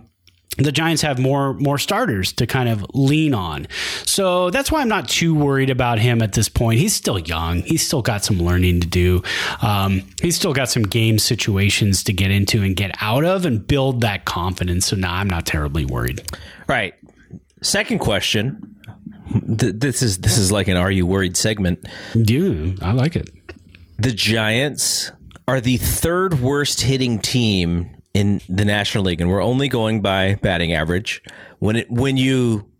the Giants have more more starters to kind of lean on. So that's why I'm not too worried about him at this point. He's still young. He's still got some learning to do. Um, he's still got some game situations to get into and get out of and build that confidence. So now I'm not terribly worried. Right. Second question. th- this is this is like an "Are you worried?" segment. Yeah, I like it. The Giants are the third worst hitting team in the National League, and we're only going by batting average. When it when you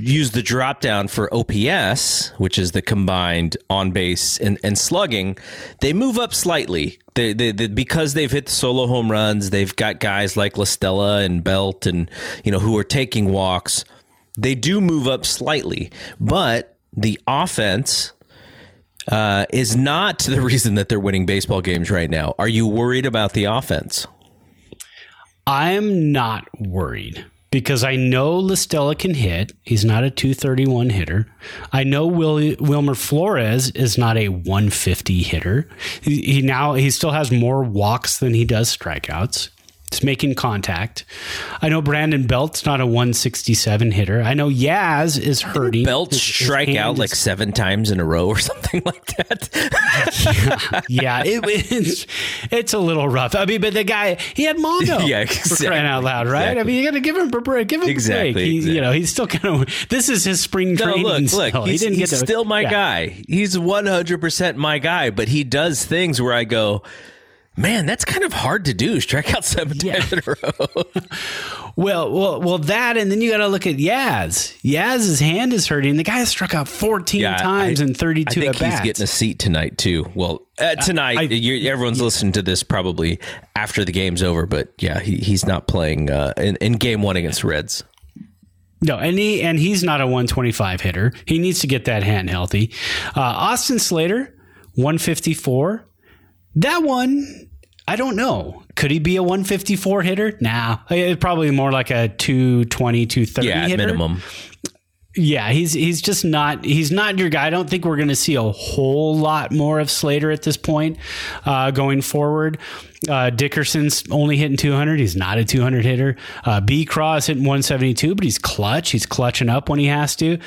use the drop down for OPS, which is the combined on base and, and slugging, they move up slightly. They, they, they, because they've hit the solo home runs, they've got guys like La Stella and Belt and you know who are taking walks. They do move up slightly, but the offense uh, is not the reason that they're winning baseball games right now. Are you worried about the offense? I'm not worried because I know La Stella can hit. He's not a 231 hitter. I know Will, Wilmer Flores is not a 150 hitter. He, he now he still has more walks than he does strikeouts. It's making contact. I know Brandon Belt's not a 167 hitter. I know Yaz is hurting. Belt strike out is, like seven times in a row or something like that. yeah, yeah it, it's it's a little rough. I mean, but the guy he had mono. yeah, exactly, for crying out loud, right? Exactly. I mean, you got to give him a break. Give him exactly, a break. He, exactly. You know, he's still kind of. This is his spring no, training. Look, look, still. He's, he didn't he's get to, still my yeah. guy. He's 100 percent my guy, but he does things where I go Man, that's kind of hard to do. Strike out seven yeah. times in a row. well, well, well, that, and then you got to look at Yaz. Yaz's hand is hurting. The guy has struck out 14 yeah, times I, in 32 I think he's getting a seat tonight, too. Well, uh, tonight, I, everyone's listening to this probably after the game's over, but yeah, he, he's not playing uh, in, in game one against Reds. No, and he and he's not a 125 hitter. He needs to get that hand healthy. Uh, Austin Slater, 154. That one, I don't know. Could he be a 154 hitter? Nah, it's probably more like a 220, 230 yeah, hitter. minimum. Yeah, he's he's just not he's not your guy. I don't think we're going to see a whole lot more of Slater at this point uh, going forward. Uh, Dickerson's only hitting 200. He's not a 200 hitter. Uh, B. Cross hitting 172, but he's clutch. He's clutching up when he has to.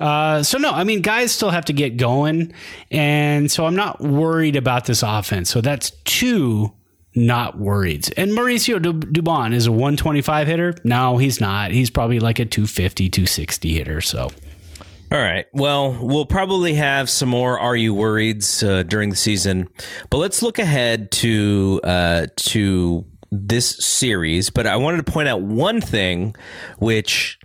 Uh, so no, I mean guys still have to get going, and so I'm not worried about this offense. So that's two not worried. And Mauricio Dubon is a 125 hitter. No, he's not. He's probably like a 250, 260 hitter. So. All right. Well, we'll probably have some more "Are You Worried" uh, during the season, but let's look ahead to uh, to this series. But I wanted to point out one thing, which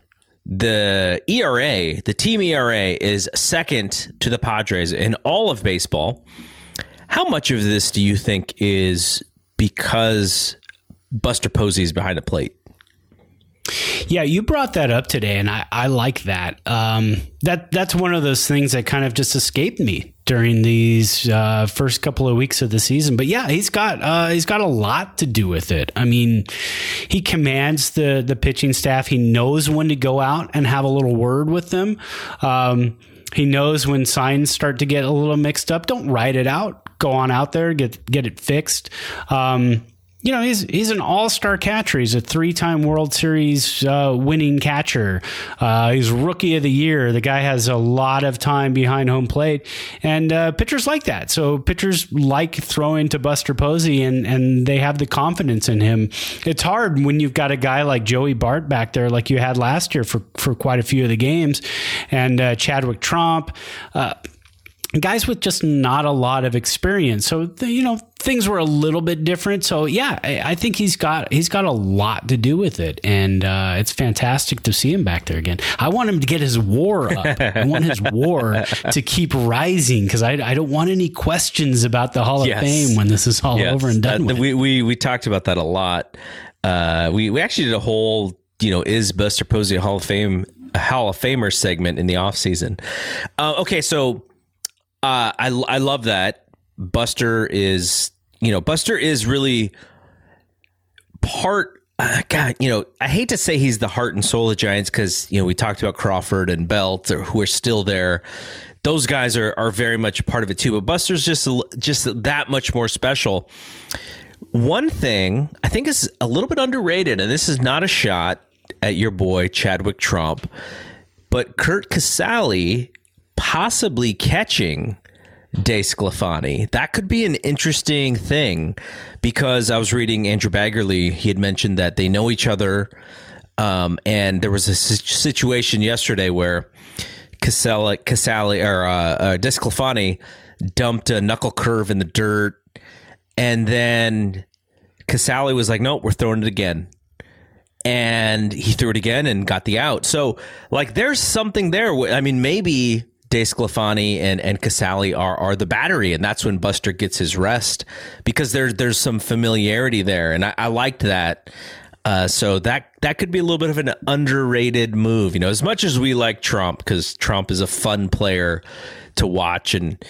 the ERA, the team ERA, is second to the Padres in all of baseball. How much of this do you think is because Buster Posey is behind the plate? Yeah, you brought that up today, and I, I like that. Um, that that's one of those things that kind of just escaped me during these uh, first couple of weeks of the season. But yeah, he's got uh, he's got a lot to do with it. I mean, he commands the the pitching staff. He knows when to go out and have a little word with them. Um, he knows when signs start to get a little mixed up. Don't write it out. Go on out there, get get it fixed. Um, you know, he's he's an all star catcher. He's a three time World Series uh, winning catcher. Uh, he's rookie of the year. The guy has a lot of time behind home plate, and uh, pitchers like that. So pitchers like throwing to Buster Posey, and and they have the confidence in him. It's hard when you've got a guy like Joey Bart back there, like you had last year for for quite a few of the games, and uh, Chadwick Tromp uh, guys with just not a lot of experience. So you know things were a little bit different. So yeah, I, I, think he's got he's got a lot to do with it, and uh, it's fantastic to see him back there again. I want him to get his WAR up. I want his WAR to keep rising because I, I don't want any questions about the Hall of yes. Fame when this is all yes. over and done. Uh, we, we we talked about that a lot. Uh, we we actually did a whole you know is Buster Posey a Hall of Fame a Hall of Famer segment in the off season. Uh, okay, so uh, I I love that Buster is you know Buster is really part. Uh, God, you know, I hate to say he's the heart and soul of Giants because you know we talked about Crawford and Belt or who are still there. Those guys are are very much part of it too. But Buster's just just that much more special. One thing I think is a little bit underrated, and this is not a shot at your boy Chadwick Tromp, but Curt Casali possibly catching DeSclafani. That could be an interesting thing because I was reading Andrew Baggarly. He had mentioned that they know each other. Um, and there was a situation yesterday where Casali or uh, uh, dumped a knuckle curve in the dirt, and then Casali was like, "Nope, we're throwing it again." And he threw it again and got the out. So, like, there's something there. I mean, maybe DeSclafani and and Casali are are the battery, and that's when Buster gets his rest because there's there's some familiarity there, and I, I liked that. Uh, so that that could be a little bit of an underrated move, you know. As much as we like Tromp, because Tromp is a fun player to watch and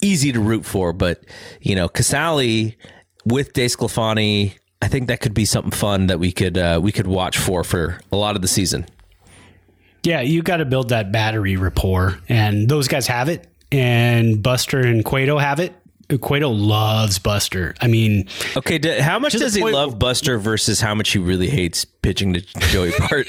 easy to root for, but you know, Casali with DeSclafani, I think that could be something fun that we could uh, we could watch for for a lot of the season. Yeah, you got to build that battery rapport, and those guys have it. And Buster and Cueto have it. Cueto loves Buster. I mean, okay, d- how much does he love Buster versus how much he really hates pitching to Joey Bart?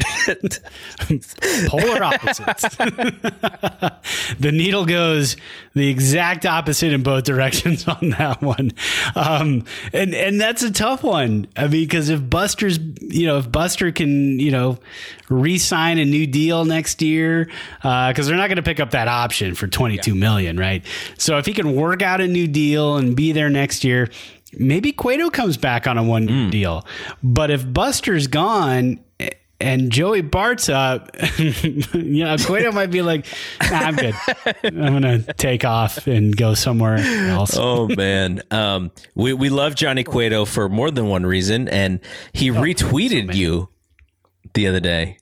Polar opposites. the needle goes the exact opposite in both directions on that one, um, and and that's a tough one. I mean, because if Buster's, you know, if Buster can, you know, re-sign a new deal next year, because uh, they're not going to pick up that option for twenty two yeah. million, right? So if he can work out a new deal and be there next year, maybe Cueto comes back on a one mm. deal. But if Buster's gone and Joey Bart's up, you know, Cueto might be like, nah, I'm good. I'm going to take off and go somewhere else. oh, man. Um, we, we love Johnny Cueto for more than one reason. And he oh, retweeted so you the other day.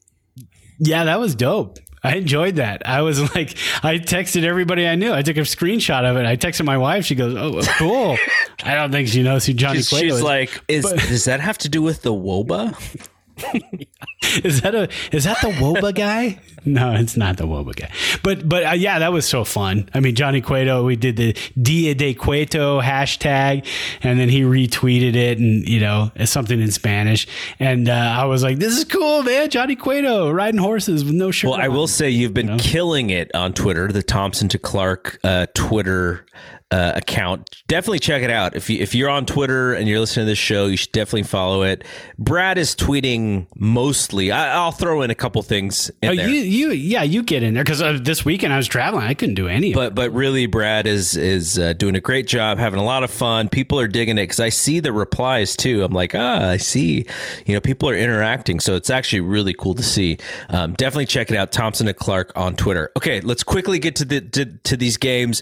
Yeah, that was dope. I enjoyed that. I was like, I texted everybody I knew. I took a screenshot of it. I texted my wife. She goes, "Oh, oh cool." I don't think she knows who Johnny she's, Cueto she's is. like, is but, does that have to do with the WOBA? is that a is that the Woba guy? No, it's not the Woba guy. But but uh, yeah, that was so fun. I mean, Johnny Cueto. We did the Dia de Cueto hashtag, and then he retweeted it, and you know, as something in Spanish. And uh, I was like, "This is cool, man! Johnny Cueto riding horses with no shirt." Well, on. I will say you've been you know? killing it on Twitter. The Thompson to Clark uh, Twitter uh, account. Definitely check it out. If you if you're on Twitter and you're listening to this show, you should definitely follow it. Brad is tweeting mostly. I, will throw in a couple things. In oh, there. you you yeah, you get in there because uh, this weekend I was traveling. I couldn't do any. But but really, Brad is is uh, doing a great job, having a lot of fun. People are digging it because I see the replies too. I'm like, ah, I see. You know, people are interacting, so it's actually really cool to see. Um, definitely check it out, Thompson and Clark on Twitter. Okay, let's quickly get to the to, to these games.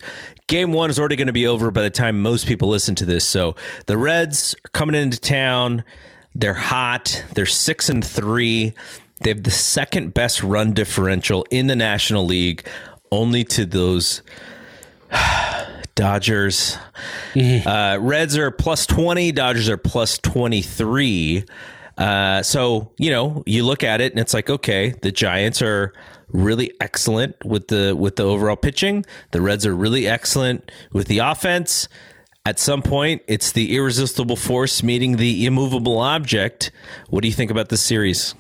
Game one is already going to be over by the time most people listen to this. So the Reds are coming into town. They're hot. They're six and three. They have the second best run differential in the National League, only to those Dodgers. Mm-hmm. Uh, Reds are plus 20, Dodgers are plus 23. Uh, so, you know, you look at it and it's like, okay, the Giants are really excellent with the with the overall pitching. The Reds are really excellent with the offense. At some point, it's the irresistible force meeting the immovable object. What do you think about this series?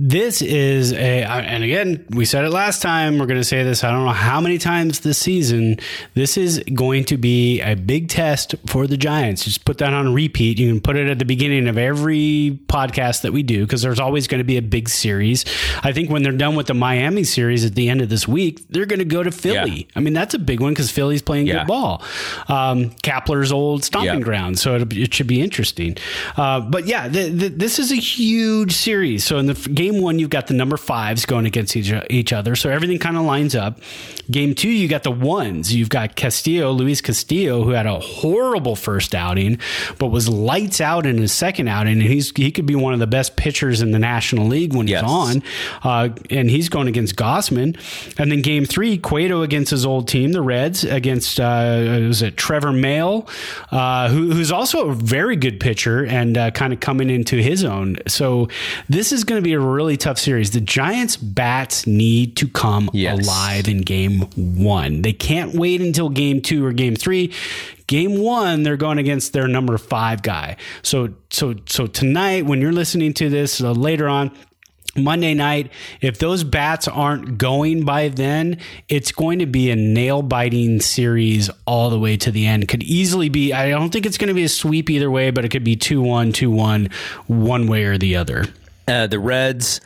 This is a, and again, we said it last time. We're going to say this. I don't know how many times this season. This is going to be a big test for the Giants. Just put that on repeat. You can put it at the beginning of every podcast that we do because there's always going to be a big series. I think when they're done with the Miami series at the end of this week, they're going to go to Philly. Yeah. I mean, that's a big one because Philly's playing yeah. good ball. Um, Kapler's old stomping yeah. ground. So it, it, should be interesting. Uh, but yeah, the, the, this is a huge series. So in the game, game one, you've got the number fives going against each, each other. So everything kind of lines up. Game two, you got the ones. You've got Castillo, Luis Castillo, who had a horrible first outing, but was lights out in his second outing. And he's he could be one of the best pitchers in the National League when yes. he's on. Uh, and he's going against Gausman. And then game three, Cueto against his old team, the Reds, against, uh, was it Trevor Mahle, uh, who, who's also a very good pitcher and uh, kind of coming into his own. So this is going to be a really tough series. The Giants bats need to come yes. alive in game one. They can't wait until game two or game three. Game one, they're going against their number five guy. So, so, so tonight, when you're listening to this uh, later on, Monday night, if those bats aren't going by then, it's going to be a nail biting series all the way to the end. Could easily be, I don't think it's going to be a sweep either way, but it could be 2 1, 2 1, one way or the other. Uh, the Reds,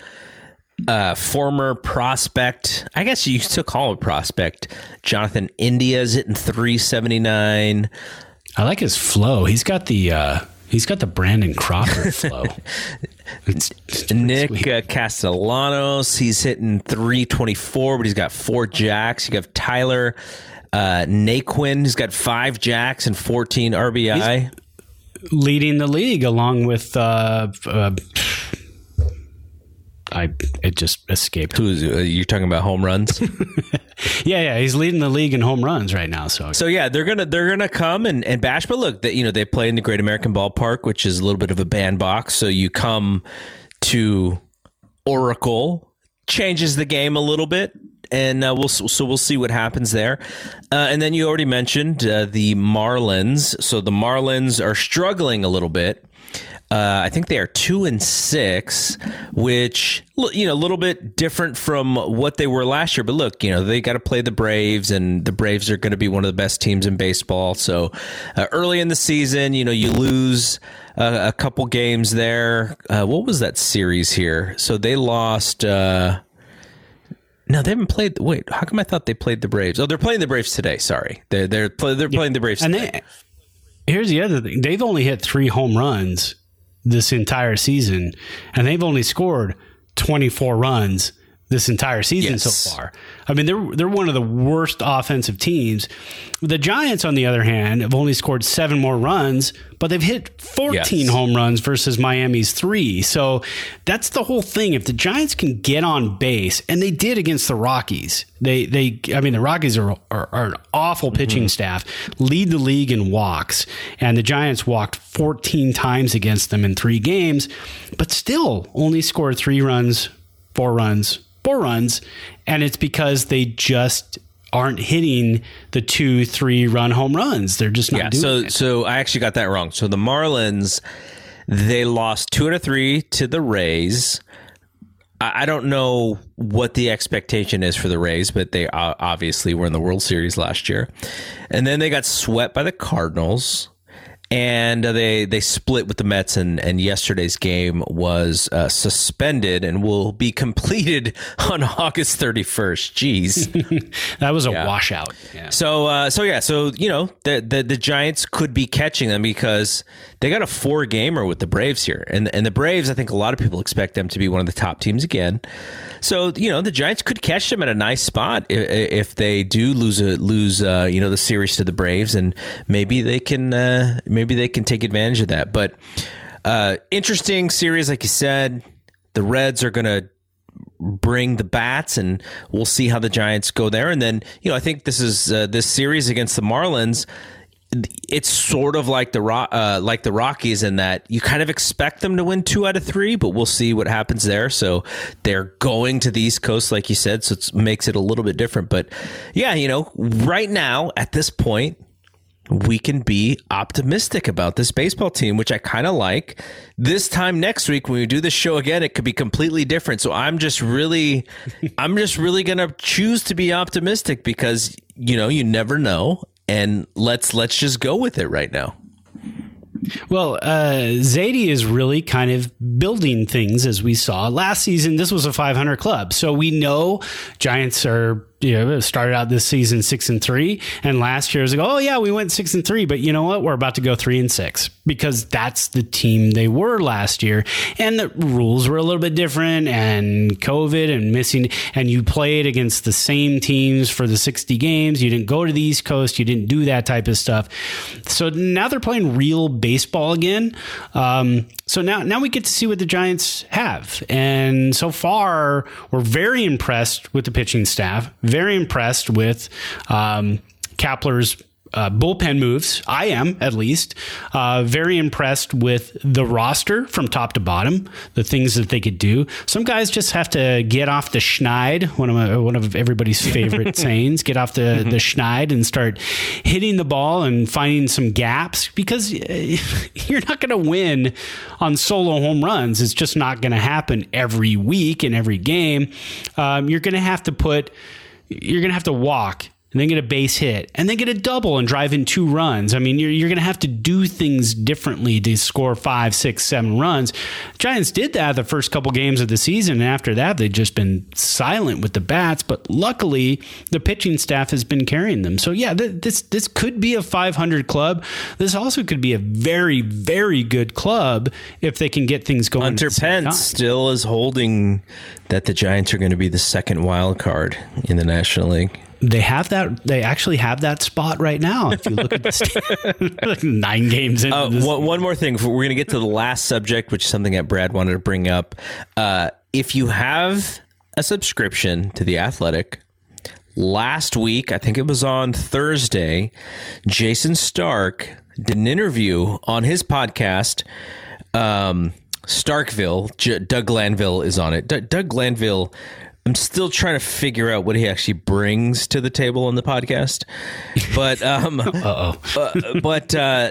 uh, former prospect. I guess you still call him a prospect. Jonathan India is hitting 379. I like his flow. He's got the uh, he's got the Brandon Crawford flow. It's, it's Nick uh, Castellanos, he's hitting 324, but he's got four jacks. You have Tyler uh, Naquin, he's got five jacks and 14 RBI. He's leading the league along with uh, uh, I it just escaped. Who's uh, you talking about home runs? yeah, yeah, he's leading the league in home runs right now. So, so yeah, they're gonna they're gonna come and, and bash. But look, that you know they play in the Great American Ballpark, which is a little bit of a bandbox. So you come to Oracle, changes the game a little bit. And uh, we'll so we'll see what happens there, uh, and then you already mentioned uh, the Marlins. So the Marlins are struggling a little bit. Uh, I think they are two and six, which you know a little bit different from what they were last year. But look, you know they got to play the Braves, and the Braves are going to be one of the best teams in baseball. So uh, early in the season, you know you lose uh, a couple games there. Uh, what was that series here? So they lost. Uh, no, they haven't played. Wait, how come I thought they played the Braves? Oh, they're playing the Braves today. Sorry, they're they're, they're playing the Braves. And today. they, here's the other thing: they've only hit three home runs this entire season, and they've only scored 24 runs this entire season yes. so far. I mean, they're they're one of the worst offensive teams. The Giants, on the other hand, have only scored seven more runs, but they've hit 14 yes. home runs versus Miami's three. So that's the whole thing. If the Giants can get on base, and they did against the Rockies, they they I mean the Rockies are are, are an awful mm-hmm. pitching mm-hmm. staff, lead the league in walks, and the Giants walked 14 times against them in three games, but still only scored three runs, four runs four runs, and it's because they just aren't hitting the two, three run home runs. They're just not yeah, doing so, it. So I actually got that wrong. So the Marlins, they lost two out of three to the Rays. I don't know what the expectation is for the Rays, but they obviously were in the World Series last year. And then they got swept by the Cardinals and uh, they they split with the Mets, and, and yesterday's game was uh, suspended and will be completed on August 31st. Jeez, that was a yeah. washout. Yeah. So uh, so yeah, so you know the, the the Giants could be catching them because they got a four gamer with the Braves here, and and the Braves, I think a lot of people expect them to be one of the top teams again. So you know the Giants could catch them at a nice spot if, if they do lose a lose uh, you know the series to the Braves, and maybe they can uh, maybe they can take advantage of that. But uh, interesting series, like you said, the Reds are going to bring the bats and we'll see how the Giants go there and then you know I think this is uh, this series against the Marlins it's sort of like the uh, like the Rockies in that you kind of expect them to win two out of three, but we'll see what happens there. So they're going to the East Coast, like you said, so it makes it a little bit different. But yeah, you know, right now at this point, we can be optimistic about this baseball team, which I kind of like. This time next week, when we do this show again, it could be completely different. So I'm just really, I'm just really gonna choose to be optimistic because you know you never know and let's let's just go with it right now. Well, uh, Zaidi is really kind of building things as we saw last season. This was a 500 club, so we know Giants are you know, started out this season six and three, and last year was like, oh yeah, we went six and three, but you know what? We're about to go three and six because that's the team they were last year, and the rules were a little bit different, and COVID and missing, and you played against the same teams for the sixty games. You didn't go to the East Coast, you didn't do that type of stuff. So now they're playing real baseball again. Um, so now, now we get to see what the Giants have, and so far we're very impressed with the pitching staff very impressed with um, Kapler's uh, bullpen moves. I am, at least, uh, very impressed with the roster from top to bottom, the things that they could do. Some guys just have to get off the schneid, one of my, one of everybody's favorite sayings, get off the, mm-hmm. the schneid and start hitting the ball and finding some gaps because you're not going to win on solo home runs. It's just not going to happen every week in every game. Um, you're going to have to put – you're to have to walk and then get a base hit and then get a double and drive in two runs. I mean, you're, you're going to have to do things differently to score five, six, seven runs. Giants did that the first couple games of the season. And after that, they've just been silent with the bats. But luckily, the pitching staff has been carrying them. So, yeah, th- this, this could be a 500 club. This also could be a very, very good club if they can get things going. Hunter Pence still is holding that the Giants are going to be the second wild card in the National League. They have that. They actually have that spot right now. If you look at the nine games in. Uh, one, one, more thing. We're going to get to the last subject, which is something that Brad wanted to bring up. Uh, if you have a subscription to the Athletic, last week, I think it was on Thursday, Jayson Stark did an interview on his podcast. Um, Starkville, J- Doug Glanville is on it. D- Doug Glanville I'm still trying to figure out what he actually brings to the table on the podcast. But um Uh-oh. uh, but uh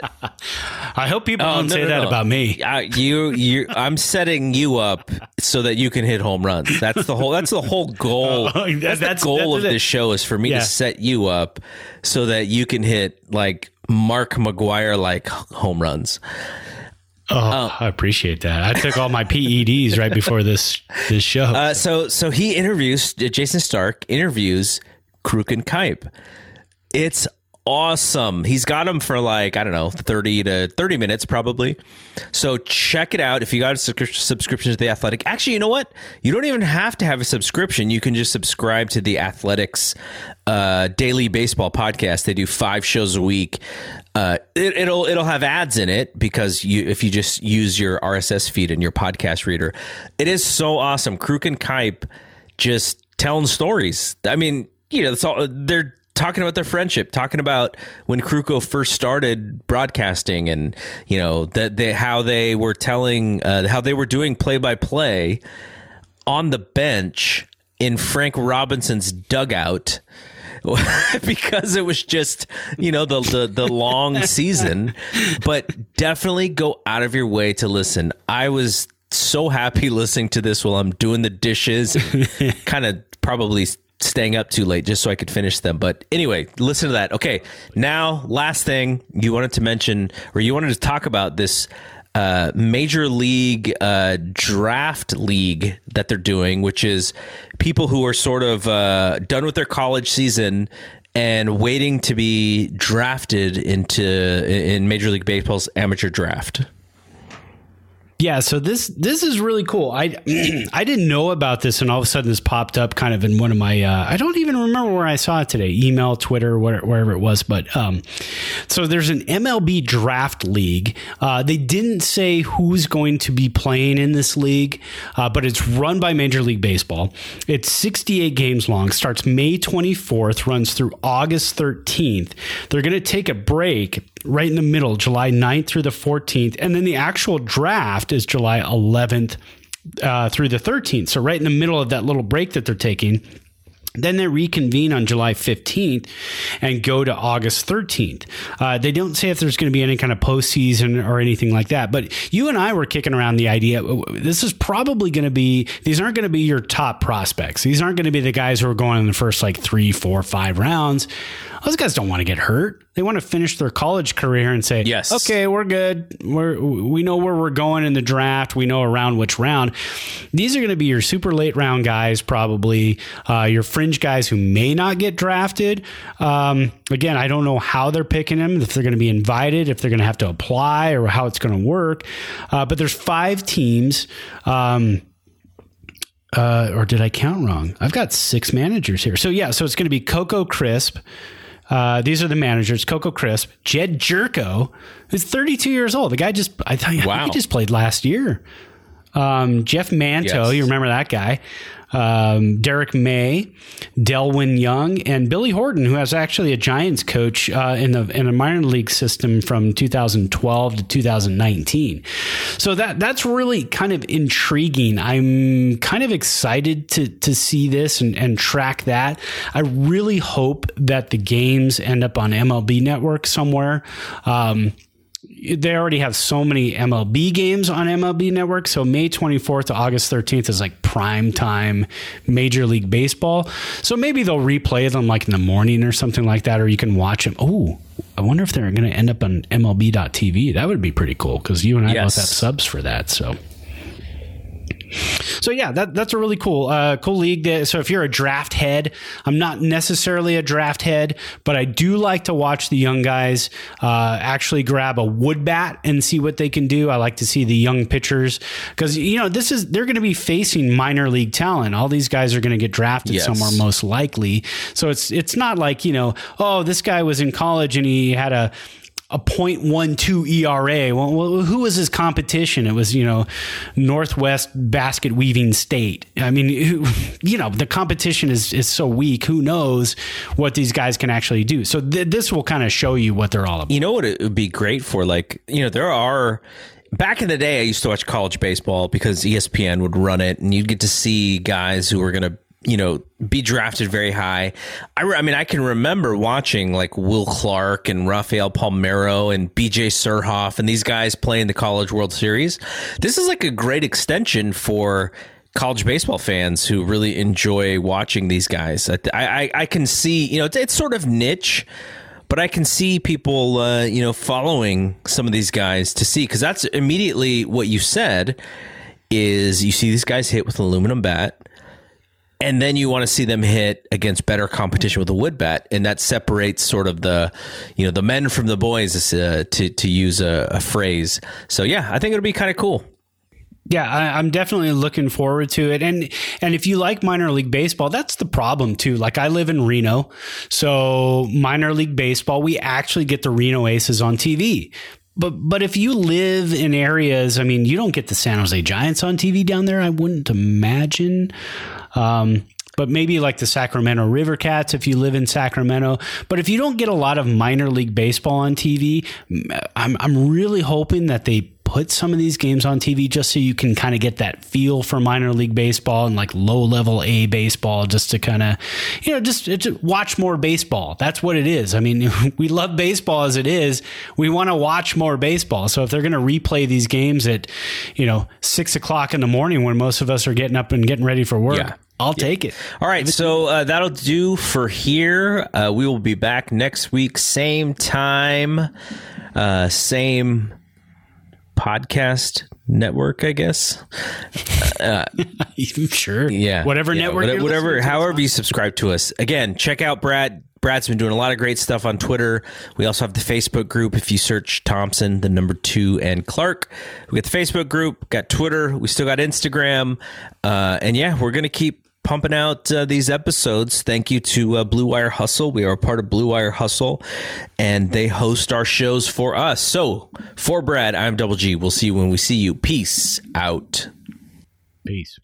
I hope people oh, don't no, say no, that no. about me. Uh, you you I'm setting you up so that you can hit home runs. That's the whole that's the whole goal. Oh, that's, that's, the goal that's of this show is for me yeah. to set you up so that you can hit like Mark McGwire like home runs. Oh, um, I appreciate that. I took all my PEDs right before this this show. Uh, so so he interviews Jayson Stark interviews Kruk and Kuip. It's awesome. He's got them for like, I don't know, 30 to 30 minutes probably. So check it out if you got a subscription to The Athletic. Actually, you know what? You don't even have to have a subscription. You can just subscribe to The Athletic's uh, daily baseball podcast. They do five shows a week. Uh, it, will it'll have ads in it because you if you just use your RSS feed and your podcast reader, it is so awesome. Kruk and Kuip just telling stories. I mean, you know, all they're talking about their friendship, talking about when Krukow first started broadcasting, and you know that they how they were telling uh, how they were doing play by play on the bench in Frank Robinson's dugout. because it was just you know the, the the long season but definitely go out of your way to listen i was so happy listening to this while i'm doing the dishes kind of probably staying up too late just so I could finish them. But anyway, listen to that. Okay, now last thing you wanted to mention, or you wanted to talk about this uh, major league uh, draft league that they're doing, which is people who are sort of uh, done with their college season and waiting to be drafted into in Major League Baseball's amateur draft. Yeah, so this this is really cool. I I didn't know about this, and all of a sudden this popped up kind of in one of my. Uh, I don't even remember where I saw it today. Email, Twitter, wherever it was. But um, so there's an MLB draft league. Uh, they didn't say who's going to be playing in this league, uh, but it's run by Major League Baseball. It's 68 games long. Starts May 24th, runs through August 13th. They're going to take a break right in the middle, July 9th through the 14th. And then the actual draft is July 11th uh, through the 13th. So, right in the middle of that little break that they're taking. Then they reconvene on July 15th and go to August 13th. Uh, they don't say if there's going to be any kind of postseason or anything like that. But you and I were kicking around the idea this is probably going to be, these aren't going to be your top prospects. These aren't going to be the guys who are going in the first like three, four, five rounds. Those guys don't want to get hurt. They want to finish their college career and say, "Yes, okay, we're good. We're we know where we're going in the draft. We know around which round." These are going to be your super late round guys, probably uh, your fringe guys who may not get drafted. Um, again, I don't know how they're picking them. If they're going to be invited, if they're going to have to apply, or how it's going to work. Uh, but there's five teams. Um, uh, or did I count wrong? I've got six managers here. So yeah, so it's going to be Coco Crisp. Uh, these are the managers: Coco Crisp, Jed Gyorko, who's 32 years old. The guy just I thought wow. he just played last year. Um, Jeff Manto, yes. you remember that guy? um, Derrick May, Delwyn Young, and Billy Horton, who was actually a Giants coach uh, in the in a minor league system from 2012 to 2019. So that that's really kind of intriguing. I'm kind of excited to to see this and, and track that. I really hope that the games end up on MLB Network somewhere. Um, they already have so many MLB games on MLB Network. So May 24th to August 13th is like prime time Major League Baseball. So maybe they'll replay them like in the morning or something like that, or you can watch them. Oh, I wonder if they're going to end up on MLB.tv. That would be pretty cool because you and I yes. both have subs for that. So so yeah, that, that's a really cool, uh, cool league. So if you're a draft head, I'm not necessarily a draft head, but I do like to watch the young guys uh, actually grab a wood bat and see what they can do. I like to see the young pitchers because you know this is they're going to be facing minor league talent. All these guys are going to get drafted yes. somewhere most likely. So it's it's not like you know, oh, this guy was in college and he had a a 0.12 ERA. Well, who was his competition? It was, you know, Northwest Basket Weaving State. I mean, you know, the competition is, is so weak. Who knows what these guys can actually do? So th- this will kind of show you what they're all about. You know what it would be great for? Like, you know, there are back in the day, I used to watch college baseball because ESPN would run it, and you'd get to see guys who were going to you know, be drafted very high. I, re- I mean, I can remember watching like Will Clark and Rafael Palmeiro and BJ Surhoff and these guys playing the College World Series. This is like a great extension for college baseball fans who really enjoy watching these guys. I, I, I can see, you know, it's, it's, sort of niche, but I can see people, uh, you know, following some of these guys to see because that's immediately what you said is you see these guys hit with an aluminum bat and then you want to see them hit against better competition with a wood bat, and that separates sort of the, you know, the men from the boys, uh, to to use a, a phrase. So yeah, I think it'll be kind of cool. Yeah, I, am definitely looking forward to it. And and if you like minor league baseball, that's the problem too. Like I live in Reno, so minor league baseball, we actually get the Reno Aces on TV. But but if you live in areas, I mean, you don't get the San Jose Giants on TV down there. I wouldn't imagine. Um, but maybe like the Sacramento River Cats if you live in Sacramento. But if you don't get a lot of minor league baseball on TV, I'm, I'm really hoping that they put some of these games on TV just so you can kind of get that feel for minor league baseball and like low level A baseball, just to kind of, you know, just, just, watch more baseball. That's what it is. I mean, we love baseball as it is. We want to watch more baseball. So if they're going to replay these games at, you know, six o'clock in the morning when most of us are getting up and getting ready for work. Yeah. I'll yeah. take it. All right, so uh, that'll do for here. Uh, we will be back next week, same time, uh, same podcast network, I guess. Uh, sure. Yeah. Whatever yeah, network. Whatever, whatever however you subscribe to us. Again, check out Brad. Brad's been doing a lot of great stuff on Twitter. We also have the Facebook group. If you search Thompson, the number two, and Clark, we got the Facebook group, got Twitter, we still got Instagram, uh, and yeah, we're gonna keep pumping out uh, these episodes. Thank you to uh, Blue Wire Hustle. We are a part of Blue Wire Hustle, and they host our shows for us. So, for Brad, I'm Double G. We'll see you when we see you. Peace out. Peace.